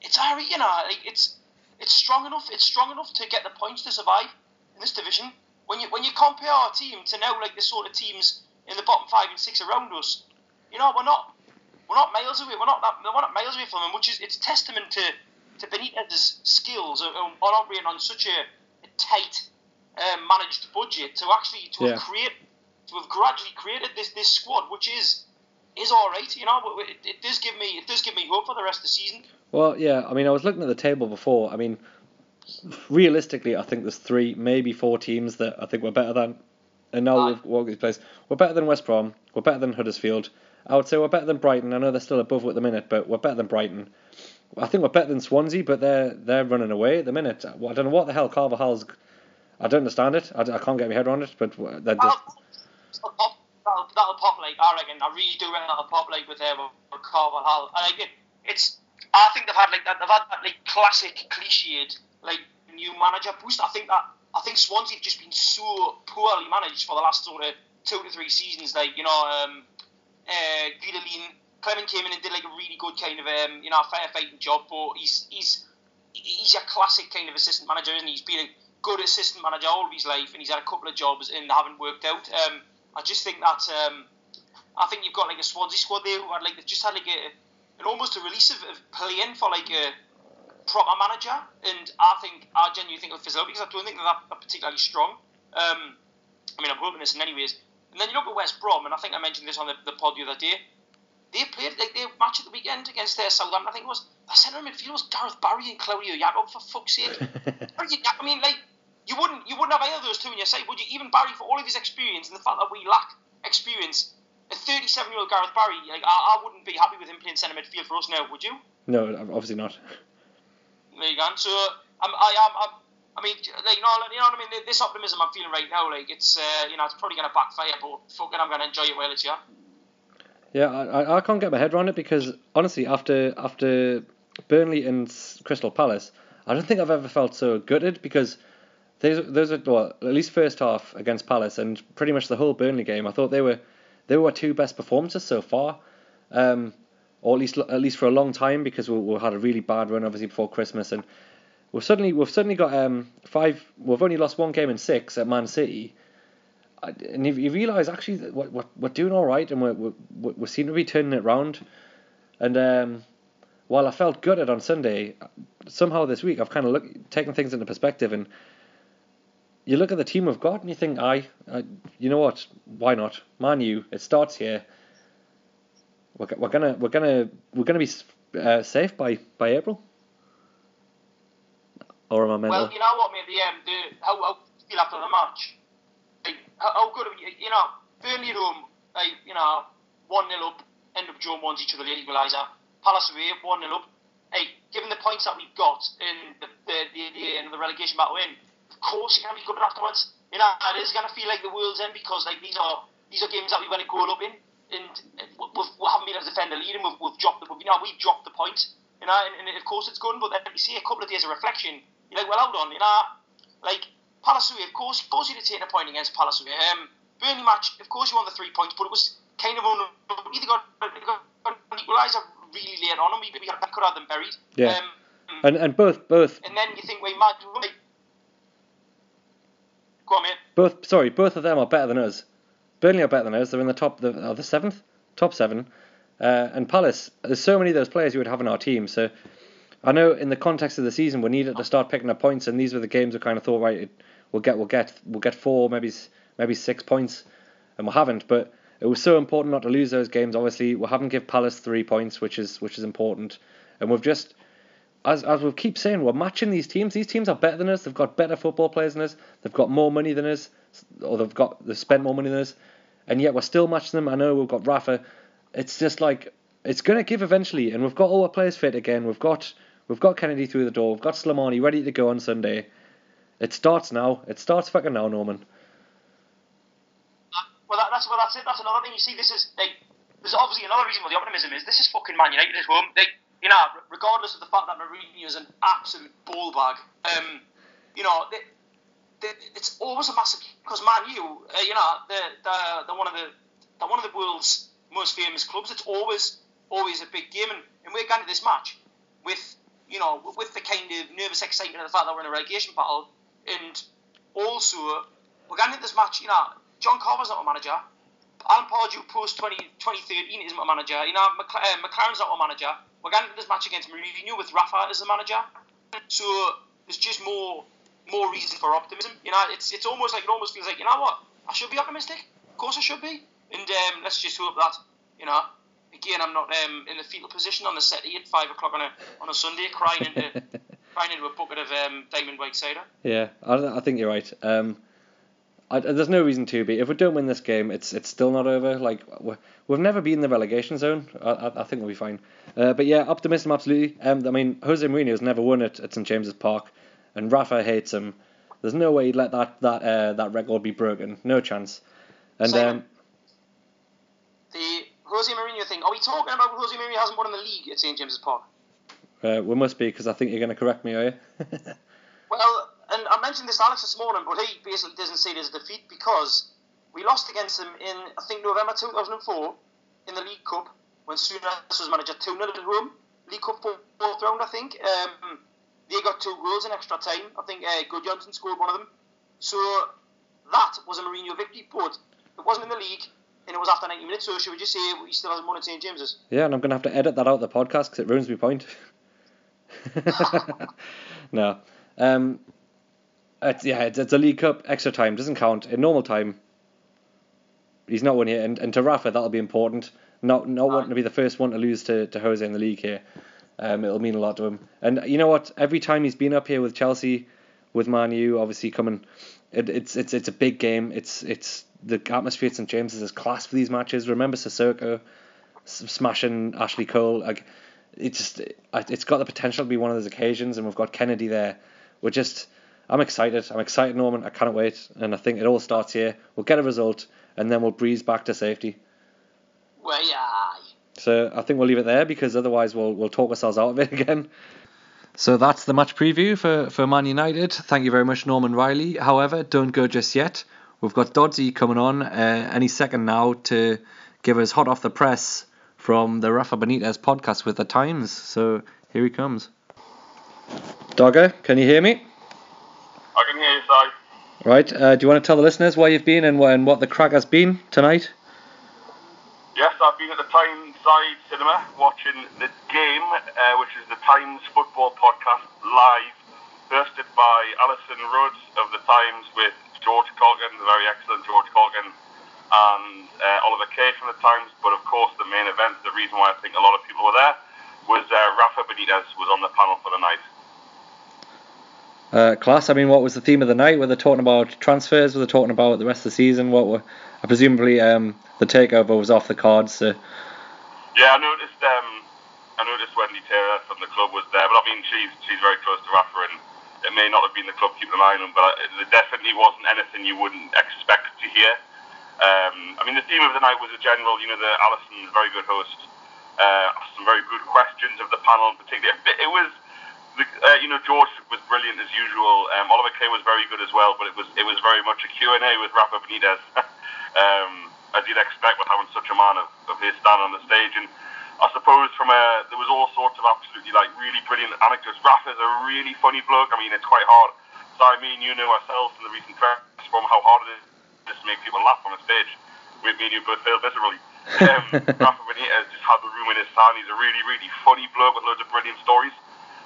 it's alright, you know, like it's it's strong enough. It's strong enough to get the points to survive in this division. When you when you compare our team to now, like the sort of teams in the bottom five and six around us, you know, we're not we're not miles away. We're not that, we're not miles away from them, which is it's testament to to Benitez's skills on, on operating on such a, a tight um, managed budget to actually to Yeah. have create to have gradually created this this squad, which is is all right. You know, but it, it does give me it does give me hope for the rest of the season. Well, yeah. I mean, I was looking at the table before. I mean, realistically, I think there's three, maybe four teams that I think we're better than. And now Aye. we've walked this place. We're better than West Brom. We're better than Huddersfield. I would say we're better than Brighton. I know they're still above at the minute, but we're better than Brighton. I think we're better than Swansea, but they're they're running away at the minute. I don't know what the hell Carvalhal's. I don't understand it. I, I can't get my head around it, but they're just. That'll that'll, pop like I reckon. I really do reckon that'll pop like with uh, with Carvalhal. I it. It's. I think they've had like that. They've had that like classic cliched like new manager boost. I think that. I think Swansea have just been so poorly managed for the last sort of two to three seasons. Like you know, um, uh, Guidolin, Clement came in and did like a really good kind of um, you know firefighting job, but he's he's he's a classic kind of assistant manager, isn't he? He's been a good assistant manager all of his life, and he's had a couple of jobs and they haven't worked out. Um, I just think that um, I think you've got like a Swansea squad there who had like they've just had like a an almost a release of, of playing for like a proper manager, and I think I genuinely think it'll fizzle because I don't think they're that particularly strong. Um, I mean, I'm hoping this in anyways. And then you look at West Brom, and I think I mentioned this on the, the pod the other day. They played like their match at the weekend against their Southampton. I think it was the centre midfield was Gareth Barry and Claudio Yacob for fuck's sake. I mean, like you wouldn't you wouldn't have either of those two in your side, would you? Even Barry, for all of his experience and the fact that we lack experience, a 37 year old Gareth Barry, like I, I wouldn't be happy with him playing centre midfield for us now, would you? No, obviously not. There you go. So um, I'm, I am. I'm, mean, like, you know, you know what I mean. This optimism I'm feeling right now, like it's, uh, you know, it's probably gonna backfire, but fucking, I'm gonna enjoy it while it's here. Yeah, I, I- I can't get my head around it because honestly, after after Burnley and Crystal Palace, I don't think I've ever felt so gutted because those those are well, at least first half against Palace and pretty much the whole Burnley game. I thought they were they were two best performances so far, um, or at least at least for a long time because we, we had a really bad run obviously before Christmas and we've suddenly we've suddenly got um five. We've only lost one game in six at Man City. And you, you realise actually that we're, we're, doing all right and we're, we're, we seem to be turning it round. And um, while I felt gutted on Sunday, somehow this week I've kind of look, taken things into perspective and you look at the team we've got and you think, aye, uh, you know what? Why not? Man U, it starts here. We're, we're gonna we're gonna we're gonna be uh, safe by by April. Or am I mental? Well, you know what, mate? The um, the how how feel after the match? Like, how, how good? You know, Burnley home, like you know, one 0 up, end up Joe ones each other, the equaliser. Palace away, one 0 up. Hey, given the points that we've got in the the the, the, the relegation battle in, of course you're gonna be good afterwards. You know, it is gonna feel like the world's end because like these are these are games that we want to go up in, and we've, we haven't been able to defend the lead, and we've, we've dropped the, you know, we've dropped the point. You know, and, and of course it's good, but then you see a couple of days of reflection, you're like, well, hold on, you know, like Palace away, of course, of course you'd have taken a point against Palace away. Um, Burnley match, of course you won the three points, but it was kind of on either got, got an equaliser really late on, and we, we could have them buried. Yeah. Um, and and both both and then you think, well, might like, go on, mate. both sorry both of them are better than us. Burnley are better than us. They're in the top the are the seventh top seven, uh, and Palace. There's so many of those players you would have in our team. So I know in the context of the season we needed to start picking up points, and these were the games we kind of thought right we'll get we'll get we'll get four maybe maybe six points, and we haven't. But it was so important not to lose those games. Obviously we haven't give Palace three points, which is which is important, and we've just as as we keep saying, we're matching these teams. These teams are better than us. They've got better football players than us. They've got more money than us, or they've got they've spent more money than us, and yet we're still matching them. I know we've got Rafa. It's just like it's gonna give eventually, and we've got all our players fit again. We've got we've got Kenedy through the door. We've got Slimani ready to go on Sunday. It starts now. It starts fucking now, Norman. Well, that, that's well, that's it. That's another thing. You see, this is like, there's obviously another reason why the optimism is. This is fucking Man United at home. They, you know, regardless of the fact that Mourinho is an absolute ball bag, um, you know, they, they, it's always a massive because Man U, uh, you know, they're, they're one of the they're one of the world's most famous clubs. It's always always a big game, and, and we're going to this match with you know with the kind of nervous excitement of the fact that we're in a relegation battle, and also we're going into this match. You know, John Carver's not a manager. Alan Pardew post 20, 2013 isn't my manager. You know, uh, McClaren's not my manager. We're going to this match against Mourinho with Rafa as the manager. So there's just more more reason for optimism. You know, it's it's almost like it almost feels like you know what I should be optimistic. Of course I should be. And um, let's just hope that you know. Again, I'm not um, in the fetal position on the settee at five o'clock on a on a Sunday, crying into crying into a bucket of um, diamond white cider. Yeah, I, I think you're right. Um, I, there's no reason to be. If we don't win this game, it's it's still not over. Like we have never been in the relegation zone. I, I, I think we'll be fine. Uh, but yeah, optimism absolutely. Um, I mean, Jose Mourinho has never won it at St James's Park, and Rafa hates him. There's no way he'd let that that uh, that record be broken. No chance. And um, the Jose Mourinho thing. Are we talking about Jose Mourinho hasn't won in the league at St James's Park? Uh, we must be because I think you're going to correct me, are you? well, and I mentioned this to Alex this morning, but he basically doesn't see it as a defeat because we lost against him in I think November 2004 in the League Cup when Souness was manager 2 0 at home. League Cup fourth round, I think. Um, they got two goals in extra time. I think uh, Gudjohnsen scored one of them. So that was a Mourinho victory, but it wasn't in the league and it was after 90 minutes. So should we just say he still hasn't won at St James's? Yeah, and I'm going to have to edit that out of the podcast because it ruins my point. no. Um, it's, yeah, it's, it's a League Cup extra time doesn't count in normal time. He's not winning it, and, and to Rafa that'll be important. Not not wanting to be the first one to lose to, to Jose in the league here. Um, it'll mean a lot to him. And you know what? Every time he's been up here with Chelsea, with Man U, obviously coming, it, it's it's it's a big game. It's it's the atmosphere at St James's is class for these matches. Remember Sissoko smashing Ashley Cole. Like it's just it's got the potential to be one of those occasions, and we've got Kenedy there. We're just I'm excited. I'm excited, Norman. I can't wait, and I think it all starts here. We'll get a result, and then we'll breeze back to safety. Well, yeah. So I think we'll leave it there because otherwise we'll we'll talk ourselves out of it again. So that's the match preview for, for Man United. Thank you very much, Norman Riley. However, don't go just yet. We've got Dodsey coming on uh, any second now to give us hot off the press from the Rafa Benitez podcast with the Times. So here he comes. Dogger, can you hear me? I can hear you, Si. Right. Uh, do you want to tell the listeners where you've been and, and what the crack has been tonight? Yes, I've been at the Tyneside Cinema watching the game, uh, which is the Times Football Podcast live, hosted by Alyson Rudd of the Times with George Caulkin, the very excellent George Caulkin, and uh, Oliver Kay from the Times. But of course, the main event, the reason why I think a lot of people were there, was uh, Rafa Benitez was on the panel for the night. Uh, class. I mean, what was the theme of the night? Were they talking about transfers? Were they talking about the rest of the season? What were? Uh, presumably, um, the takeover was off the cards. So. Yeah, I noticed. Um, I noticed Wendy Taylor from the club was there, but I mean, she's she's very close to Rafa, and it may not have been the club keeping an eye on him, but it definitely wasn't anything you wouldn't expect to hear. Um, I mean, the theme of the night was a general. You know, the Alison, very good host, uh, asked some very good questions of the panel, particularly. It was uh, you know, George was brilliant as usual. Um, Oliver Kay was very good as well, but it was it was very much a Q and A with Rafa Benitez, um, as you'd expect with having such a man of, of his stand on the stage. And I suppose from a there was all sorts of absolutely like really brilliant anecdotes. Rafa's a really funny bloke. I mean, it's quite hard. So I mean, you know ourselves in the recent press from how hard it is just to make people laugh on a stage. We, me and you both failed miserably. Um, Rafa Benitez just had the room in his hand. He's a really, really funny bloke with loads of brilliant stories.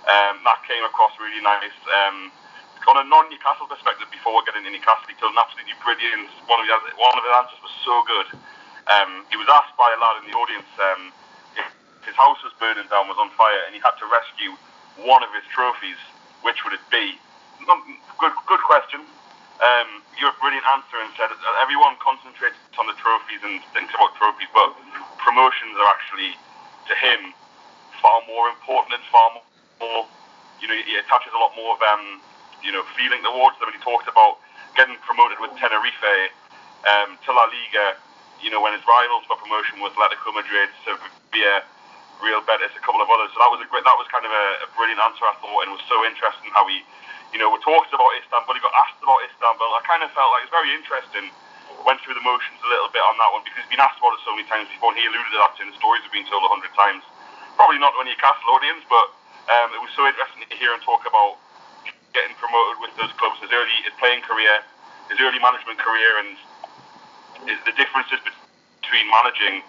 Um, that came across really nice. Um, on a non-Newcastle perspective, before we get into Newcastle, he told an absolutely brilliant. One of his, one of his answers was so good. Um, he was asked by a lad in the audience um, if his house was burning down, was on fire, and he had to rescue one of his trophies. Which would it be? Good, good question. Um, you a brilliant answer and said everyone concentrates on the trophies and thinks about trophies, but promotions are actually to him far more important and far more you know, he attaches a lot more of, um, you know, feeling towards them. And he talked about getting promoted with Tenerife um, to La Liga, you know, when his rivals for promotion was Atletico Madrid, Sevilla, Real Betis, a couple of others. So that was a great, that was kind of a, a brilliant answer, I thought, and was so interesting how he, you know, talked about Istanbul, he got asked about Istanbul. I kind of felt like it was very interesting. Went through the motions a little bit on that one because he's been asked about it so many times before, and he alluded to that in stories have been told a hundred times. Probably not to a Newcastle audience, but um, it was so interesting to hear him talk about getting promoted with those clubs, his early his playing career, his early management career, and his, the differences between managing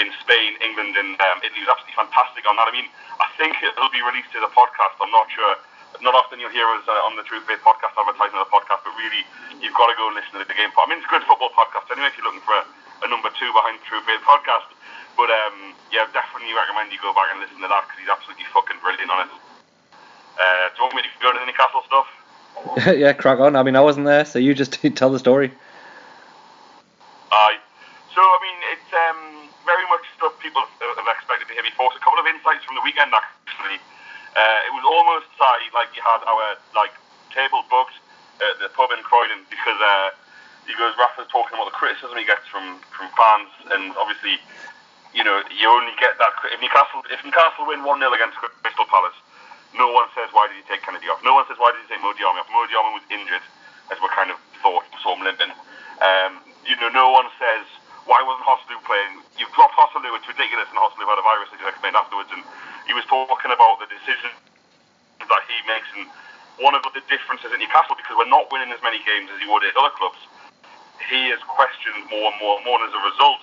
in Spain, England, and um, Italy was absolutely fantastic on that. I mean, I think it'll be released as a podcast. I'm not sure. Not often you'll hear us uh, on the True Faith podcast advertising the podcast, but really you've got to go and listen to the game. I mean, it's a good football podcast anyway. If you're looking for a, a number two behind True Faith podcast, but um, yeah, definitely recommend you go back and listen to that because he's absolutely fucking brilliant on it. Uh, do you want me to go to the Newcastle stuff? yeah, crack on. I mean, I wasn't there, so you just tell the story. Aye. So I mean, it's um, very much stuff people have expected to hear before. So a couple of insights from the weekend actually. Uh, it was almost like, like you had our like table booked at the pub in Croydon because uh, he goes Rafa's talking about the criticism he gets from from fans, and obviously, you know, you only get that if Newcastle if Newcastle win one 0 against Crystal Palace, no one says why did he take Kenedy off. No one says why did he take Mo off. Mo was injured, as we kind of thought, saw him limping. Um, you know, no one says why wasn't Joselu playing? You've dropped Joselu, it's ridiculous, and Joselu had a virus, as you explained afterwards, and he was talking about the decisions that he makes, and one of the differences at Newcastle, because we're not winning as many games as he would at other clubs, he is questioned more and more and more, and as a result,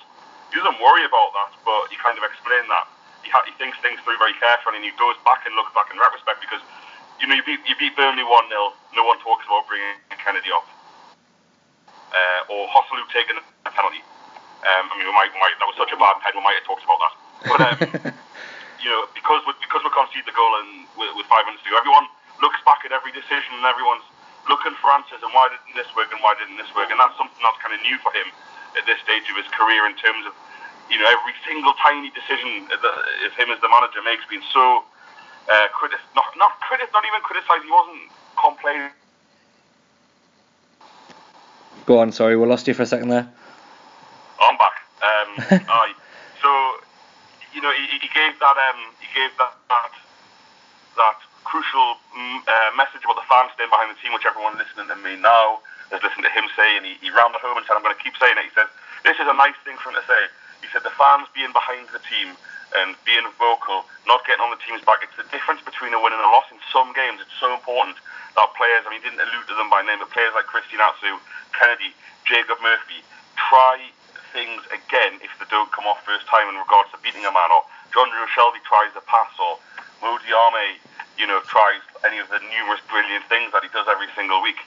he doesn't worry about that, but he kind of explained that. He, ha- he thinks things through very carefully, and he goes back and looks back in retrospect, because, you know, you beat, you beat Burnley 1-0, no one talks about bringing Kenedy off. Uh, or Joselu taking a penalty. Um, I mean, we might, we might, that was such a bad pen, we might have talked about that. But, um, you know, because we, because we conceded the goal and with, with five minutes to go, everyone looks back at every decision and everyone's looking for answers and why didn't this work and why didn't this work? And that's something that's kind of new for him at this stage of his career in terms of, you know, every single tiny decision that of him as the manager makes being so uh, critic, not not critic, not even criticised. He wasn't complaining. Go on, sorry, we lost you for a second there. I'm back. Um, aye. So, you know, he, he gave that um, he gave that that, that crucial mm, uh, message about the fans staying behind the team, which everyone listening to me now is listening to him say, and he, he rounded home and said, "I'm going to keep saying it." He said, "This is a nice thing for him to say." He said, "The fans being behind the team and being vocal, not getting on the team's back. It's the difference between a win and a loss in some games. It's so important that players, I mean, he didn't allude to them by name, but players like Christian Atsu, Kenedy, Jacob Murphy, try things again if they don't come off first time in regards to beating a man, or Jonjo Shelvey tries a pass, or Mo Diame, you know, tries any of the numerous brilliant things that he does every single week.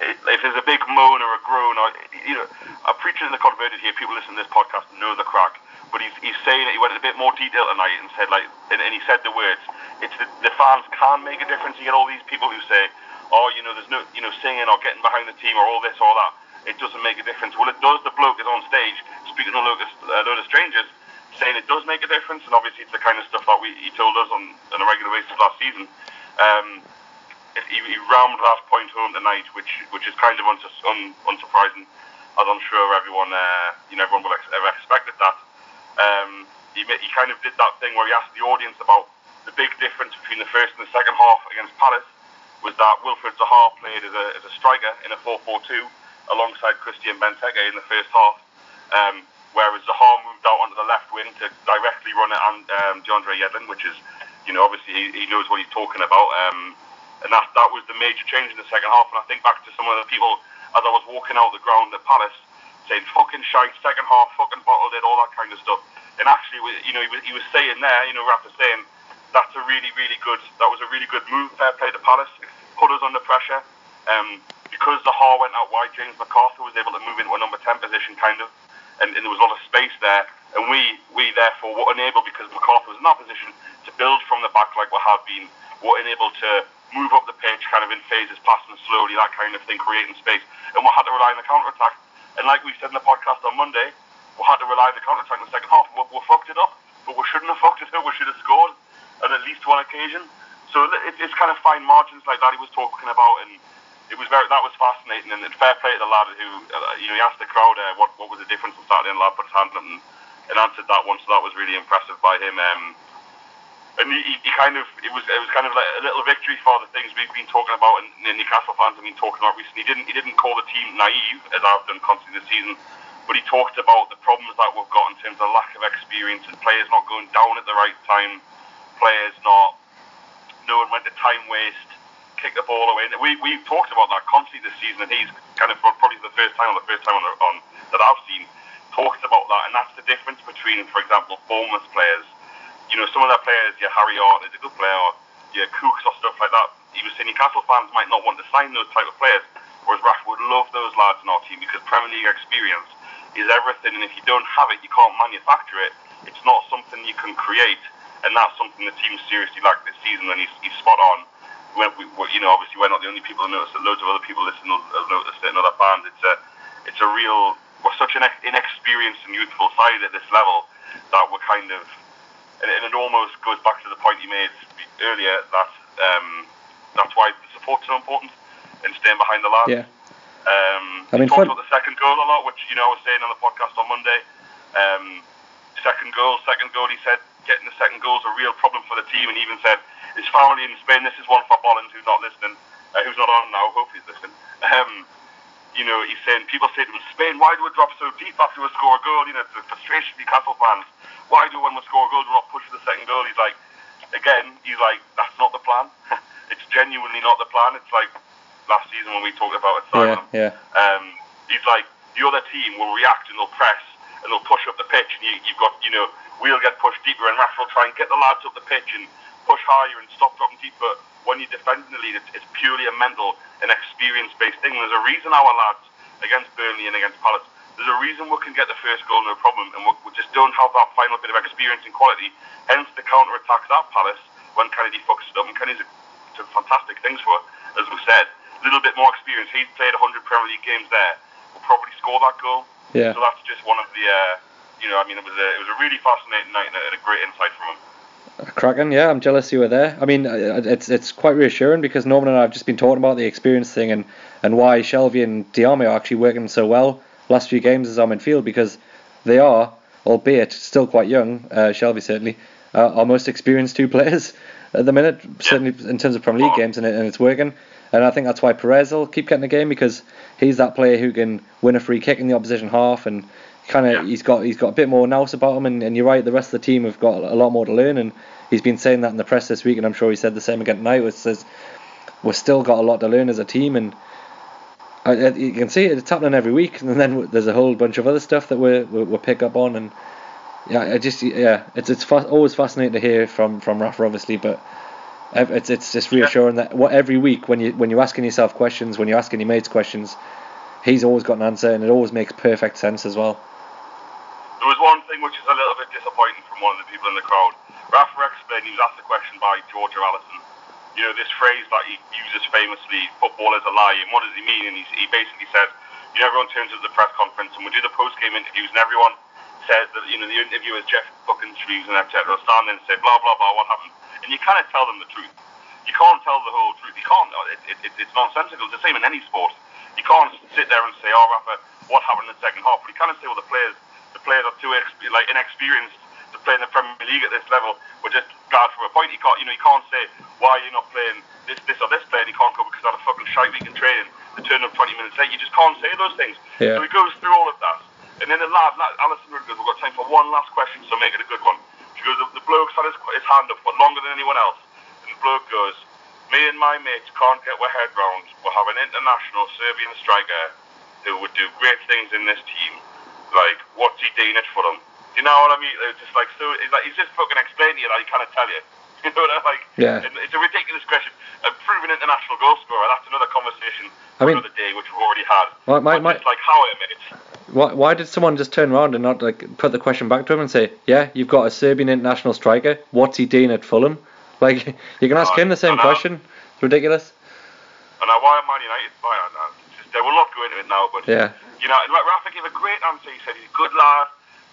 If there's a big moan or a groan, or you know, a preacher in the converted here, people listen to this podcast know the crack. But he's, he's saying that he went a bit more detail tonight and said like, and, and he said the words. It's the, the fans can make a difference. You get all these people who say, oh, you know, there's no, you know, singing or getting behind the team or all this or that. It doesn't make a difference. Well, it does. The bloke is on stage speaking to a load of, a load of strangers, saying it does make a difference. And obviously, it's the kind of stuff that we he told us on, on a regular basis last season. Um, he, he rammed that point home tonight, which which is kind of unsus- un, unsurprising, as I'm sure everyone uh, you know everyone will ex- have expected that. Um, he, he kind of did that thing where he asked the audience about the big difference between the first and the second half against Palace was that Wilfried Zaha played as a, as a striker in a 4-4-2 alongside Christian Benteke in the first half, um, whereas Zaha moved out onto the left wing to directly run at um, DeAndre Yedlin, which is, you know, obviously he, he knows what he's talking about. Um, and that, that was the major change in the second half. And I think back to some of the people as I was walking out the ground at Palace saying fucking shite, second half, fucking bottled it, all that kind of stuff. And actually, you know, he was, he was saying there, you know, Rafa saying, that's a really, really good, that was a really good move, fair play to Palace, put us under pressure. Um, because the Zaha went out wide, James McArthur was able to move into a number 10 position, kind of, and, and there was a lot of space there. And we, we therefore were unable, because McArthur was in that position, to build from the back like we have been, were unable to move up the pitch kind of in phases, passing slowly, that kind of thing, creating space. And we had to rely on the counter attack. And like we said in the podcast on Monday, we had to rely on the counter attack in the second half. We, we fucked it up, but we shouldn't have fucked it up. We should have scored on at least one occasion. So it, it's kind of fine margins like that he was talking about, and it was very that was fascinating. And fair play to the lad who uh, you know he asked the crowd uh, what what was the difference on Saturday, and the lad put his hand up and, and answered that one. So that was really impressive by him. Um, and he, he kind of it was it was kind of like a little victory for the things we've been talking about and the Newcastle fans have been talking about recently. He didn't he didn't call the team naive as I've done constantly this season, but he talked about the problems that we've got in terms of lack of experience and players not going down at the right time, players not knowing when to time waste, kick the ball away. We we've talked about that constantly this season, and he's kind of probably the first time or the first time on, on that I've seen talks about that, and that's the difference between, for example, Bournemouth players. You know, some of their players, yeah, Harry Arter is a good player, or yeah, Cooks or stuff like that. Was saying Newcastle fans might not want to sign those type of players, whereas Rashford would love those lads in our team because Premier League experience is everything, and if you don't have it, you can't manufacture it. It's not something you can create, and that's something the team seriously lacked this season, and he's, he's spot on. When we, you know, obviously we're not the only people who noticed it. Loads of other people listening have noticed it, and other fans. It's a, it's a real. We're such an inexperienced and youthful side at this level that we're kind of, and it almost goes back to the point you made earlier that um, that's why the support's so important and staying behind the lads. Yeah. Um, I mean, talked about the second goal a lot, which you know I was saying on the podcast on Monday. Um, second goal, second goal. He said getting the second goal is a real problem for the team, and he even said his family in Spain. This is one for Bollins, who's not listening, uh, who's not on now. Hope he's listening. Um, you know, he's saying people say to him, Spain, why do we drop so deep after we score a goal? You know, the frustration of Newcastle fans. Why do when we score a goal, we're not push for the second goal? He's like, again, he's like, that's not the plan. it's genuinely not the plan. It's like last season when we talked about it. Yeah, yeah. Um, he's like, the other team will react and they'll press and they'll push up the pitch, and you, you've got, you know, we'll get pushed deeper, and Rashford will try and get the lads up the pitch and push higher and stop dropping deep. But when you're defending the lead, it's, it's purely a mental and experience-based thing. There's a reason our lads against Burnley and against Palace, there's a reason we can get the first goal no problem, and we, we just don't have that final bit of experience and quality. Hence the counter attacks at Palace when Kenedy fucks it up, and Kenedy's a fantastic things for, as we said. A little bit more experience. He's played 100 Premier League games there. Will probably score that goal. Yeah. So that's just one of the, uh, you know, I mean, it was a it was a really fascinating night and a, and a great insight from him. Cracking, yeah. I'm jealous you were there. I mean, it's it's quite reassuring because Norman and I have just been talking about the experience thing and, and why Shelvey and Diame are actually working so well last few games as our midfield because they are, albeit still quite young, uh, Shelvey certainly, uh, our most experienced two players at the minute, certainly in terms of Premier League games, and, it, and it's working. And I think that's why Perez will keep getting the game because he's that player who can win a free kick in the opposition half and kind of he's got he's got a bit more nous about him and, and you're right the rest of the team have got a lot more to learn and he's been saying that in the press this week and I'm sure he said the same again tonight which says we've still got a lot to learn as a team and I, I- you can see it, it's happening every week and then there's a whole bunch of other stuff that we we we pick up on and yeah I just yeah it's it's fa- always fascinating to hear from from Rafa obviously but it's it's just reassuring that what every week when you when you're asking yourself questions when you're asking your mates questions he's always got an answer and it always makes perfect sense as well There was one thing which is a little bit disappointing from one of the people in the crowd. Rafa explained he was asked a question by George Allison. You know, this phrase that he uses famously, football is a lie, and what does he mean? And he, he basically said, you know, everyone turns to the press conference and we do the post-game interviews and everyone says that, you know, the interviewers, Geoff fucking Shreeves and etc. stand there and say, blah, blah, blah, what happened? And you kind of tell them the truth. You can't tell the whole truth. You can't. It, it, it, it's nonsensical. It's the same in any sport. You can't sit there and say, oh, Rafa, what happened in the second half? But you kind of say, well, the players, the players are too exp- like inexperienced to play in the Premier League at this level. We're just glad for a point. You can't, you know, you can't say why you're not playing this, this or this player. And you can't go because I had a fucking shite week in training. To turn up 20 minutes late. You just can't say those things. Yeah. So he goes through all of that, and then the lad, Alison Wood "We've got time for one last question, so make it a good one." She goes, "The, the bloke's had his, his hand up for longer than anyone else," and the bloke goes, "Me and my mates can't get our head round. We'll have an international Serbian striker who would do great things in this team. Like, what's he doing it for them? You know what I mean? It's just like so. It's like he's just fucking explaining it. I kind of tell you. You know what I like? Yeah. It's a ridiculous question. A proven international goal scorer. That's another conversation I mean- another day, which we've already had. My- my- my- like how it. Why, why did someone just turn around and not like put the question back to him and say, "Yeah, you've got a Serbian international striker. What's he doing at Fulham?" Like you can ask him the same question. It's ridiculous. And now why am Man United? Why are now? Just, they will not go into it now, but Yeah. you know, Rafa gave a great answer. He said he's a good lad.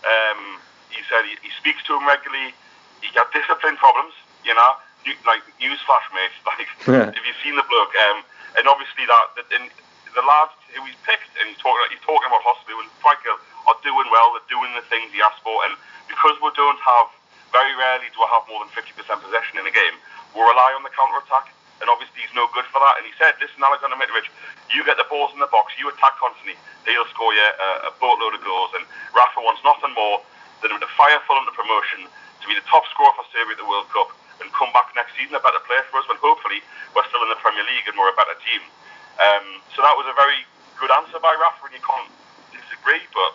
Um, he said he, he speaks to him regularly. He got discipline problems, you know. You, like newsflash, mate. Like Yeah. if you've seen the bloke, um, and obviously that, that in, the lads who he's picked, and he's talking, he's talking about Hospital and Striker are doing well. They're doing the things he asked for, and because we don't have, very rarely do I have more than 50% possession in a game. We rely on the counter attack, and obviously he's no good for that. And he said, "Listen, Aleksandar Mitrovic, you get the balls in the box, you attack constantly, he'll score you a, a boatload of goals." And Rafa wants nothing more than him to fire Fulham to promotion, to be the top scorer for Serbia at the World Cup, and come back next season a better player for us. When hopefully we're still in the Premier League and we're a better team. Um, so that was a very good answer by Rafa, and you can't disagree. But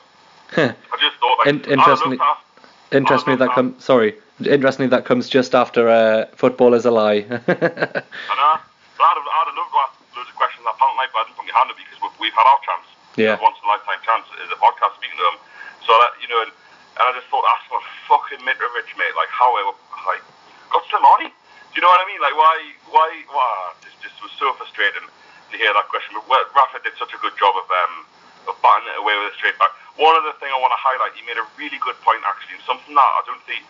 I just thought like In- interestingly- I'd love to ask- Interestingly, that comes. Sorry. Interestingly, that comes just after uh, "Football Is a Lie." I know. But I'd have, I'd have loved to ask loads of questions that panel night, but I didn't put my hand up because we've, we've had our chance. Yeah. Once in a lifetime chance as a podcast speaking to them. So that you know, and, and I just thought, ask my fucking Mitrovic, mate. Like how I like got some money. Do you know what I mean? Like why, why, why? Just, just was so frustrating to hear that question. But Rafa did such a good job of um of batting it away with a straight back. One other thing I want to highlight, he made a really good point actually, and something that I don't think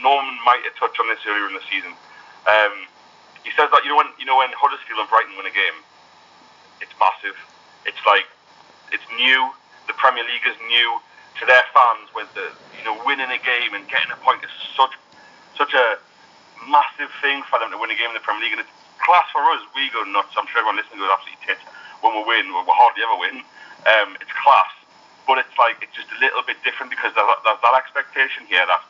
Norman might have touched on this earlier in the season. Um, he says that you know when you know when Huddersfield and Brighton win a game, it's massive. It's like it's new. The Premier League is new to their fans. When the you know winning a game and getting a point is such such a massive thing for them to win a game in the Premier League, and it's class for us. We go nuts. I'm sure everyone listening goes absolutely tits when we win. We hardly ever win. Um, it's class, but it's like it's just a little bit different because there's, there's that expectation here that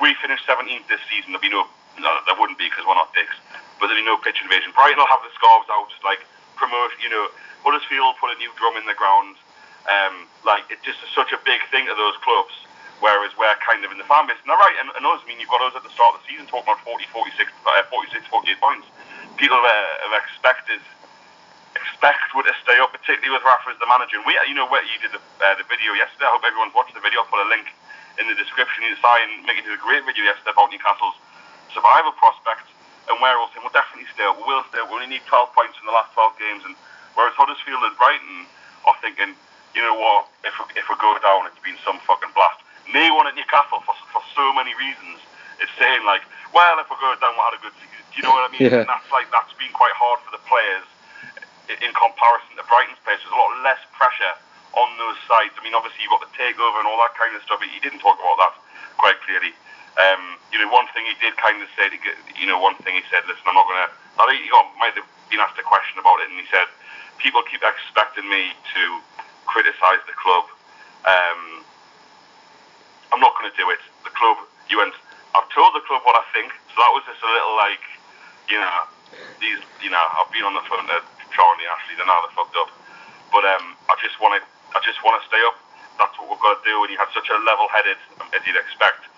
we finish 17th this season, there'll be no, no there wouldn't be because we're not dicks, but there'll be no pitch invasion. Brighton will have the scarves out, like promote, you know, Huddersfield put a new drum in the ground. Um, like it's just such a big thing to those clubs. Whereas we're kind of in the fan base. And they're right, and, and us, I mean, you've got us at the start of the season talking about 40, 46, uh, 46 48 points. People have, uh, have expected expect would to stay up, particularly with Rafa as the manager. And we, you know, where you did the, uh, the video yesterday. I hope everyone's watched the video. I'll put a link in the description. You and Mickey did a great video yesterday about Newcastle's survival prospects and where we'll say we'll definitely stay. We will stay. We only need 12 points in the last 12 games. And whereas Huddersfield and Brighton are thinking, you know what, if we, if we go down, it's been some fucking blast. They one at Newcastle for, for so many reasons. It's saying like, well, if we go down, we had a good season. Do you know what I mean? Yeah. And that's like that's been quite hard for the players in comparison to Brighton's players. There's a lot less pressure on those sides. I mean, obviously you've got the takeover and all that kind of stuff, but he didn't talk about that quite clearly. Um, you know, one thing he did kind of say, to get, you know, one thing he said, listen, I'm not going to, I think he got, might have been asked a question about it, and he said, people keep expecting me to criticise the club. Um, I'm not going to do it. The club, you went, I've told the club what I think, so that was just a little like, you know, these, you know, I've been on the phone to Charlie Ashley, they're now they're fucked up. But um, I just want to, I just want to stay up. That's what we've got to do. And he had such a level-headed, as you'd expect,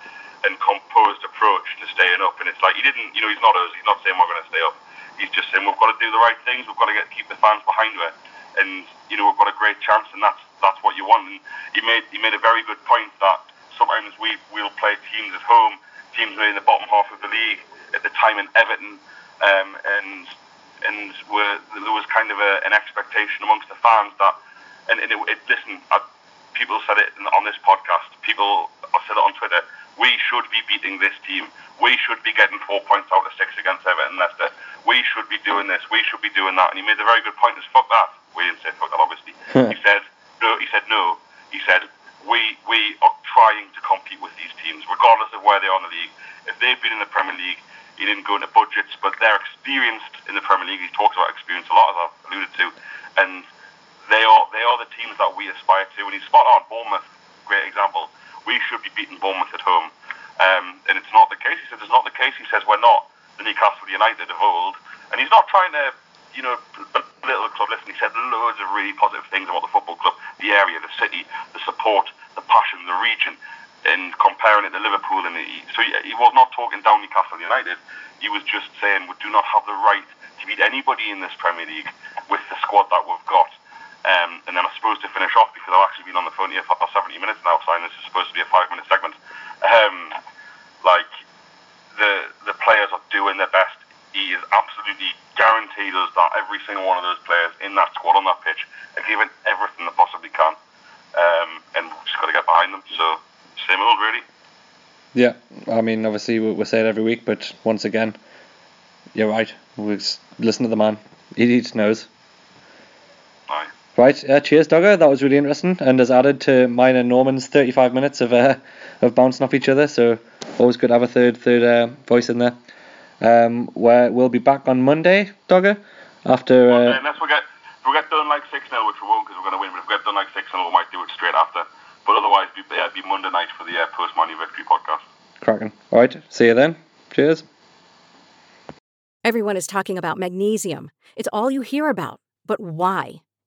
and composed approach to staying up. And it's like he didn't, you know, he's not us. He's not saying we're going to stay up. He's just saying we've got to do the right things. We've got to get keep the fans behind it. And you know, we've got a great chance, and that's that's what you want. And he made he made a very good point that sometimes we we'll play teams at home, teams maybe in the bottom half of the league at the time in Everton, um, and and were, there was kind of a, an expectation amongst the fans that, and, and it, it, listen, I, people said it on this podcast, people have said it on Twitter, we should be beating this team. We should be getting four points out of six against Everton Leicester. We should be doing this. We should be doing that. And he made a very good point. Is fuck that. We didn't say fuck that, obviously. he said no. He said no. He said we we are trying to compete with these teams, regardless of where they are in the league. If they've been in the Premier League, he didn't go into budgets, but they're experienced in the Premier League. He talks about experience a lot, as I've alluded to, and they are they are the teams that we aspire to. And he's spot on. Bournemouth, great example. We should be beating Bournemouth at home, um, and it's not the case. He says it's not the case. He says we're not the Newcastle United of old, and he's not trying to, you know, belittle the club. Listen, he said loads of really positive things about the football club, the area, the city, the support, the passion, the region and comparing it to Liverpool. And he, so he, he was not talking down Newcastle United. He was just saying we do not have the right to beat anybody in this Premier League with the squad that we've got. Um, and then I suppose to finish off, because I've actually been on the phone here for about 70 minutes now, Simon, this is supposed to be a five minute segment. Um, like, the, the players are doing their best. He is absolutely guaranteed us that every single one of those players in that squad on that pitch are giving everything they possibly can. Um, and we've just got to get behind them. So, same old, really. Yeah, I mean, obviously we, we say it every week, but once again, you're right. We listen to the man. He, he knows. Aye. Right, uh, cheers, Dogger. That was really interesting, and has added to mine and Norman's 35 minutes of uh, of bouncing off each other. So always good to have a third third uh, voice in there. Um, where we'll be back on Monday, Dogger, after. Well, Uh, unless we get if we get done like six 0 which we won't because we're going to win. But if we get done like six 0 we might do it straight after. But otherwise, be, yeah, it'd be Monday night for the uh, post money victory podcast. cracking. All right, see you then. Cheers. Everyone is talking about magnesium. It's all you hear about. But why?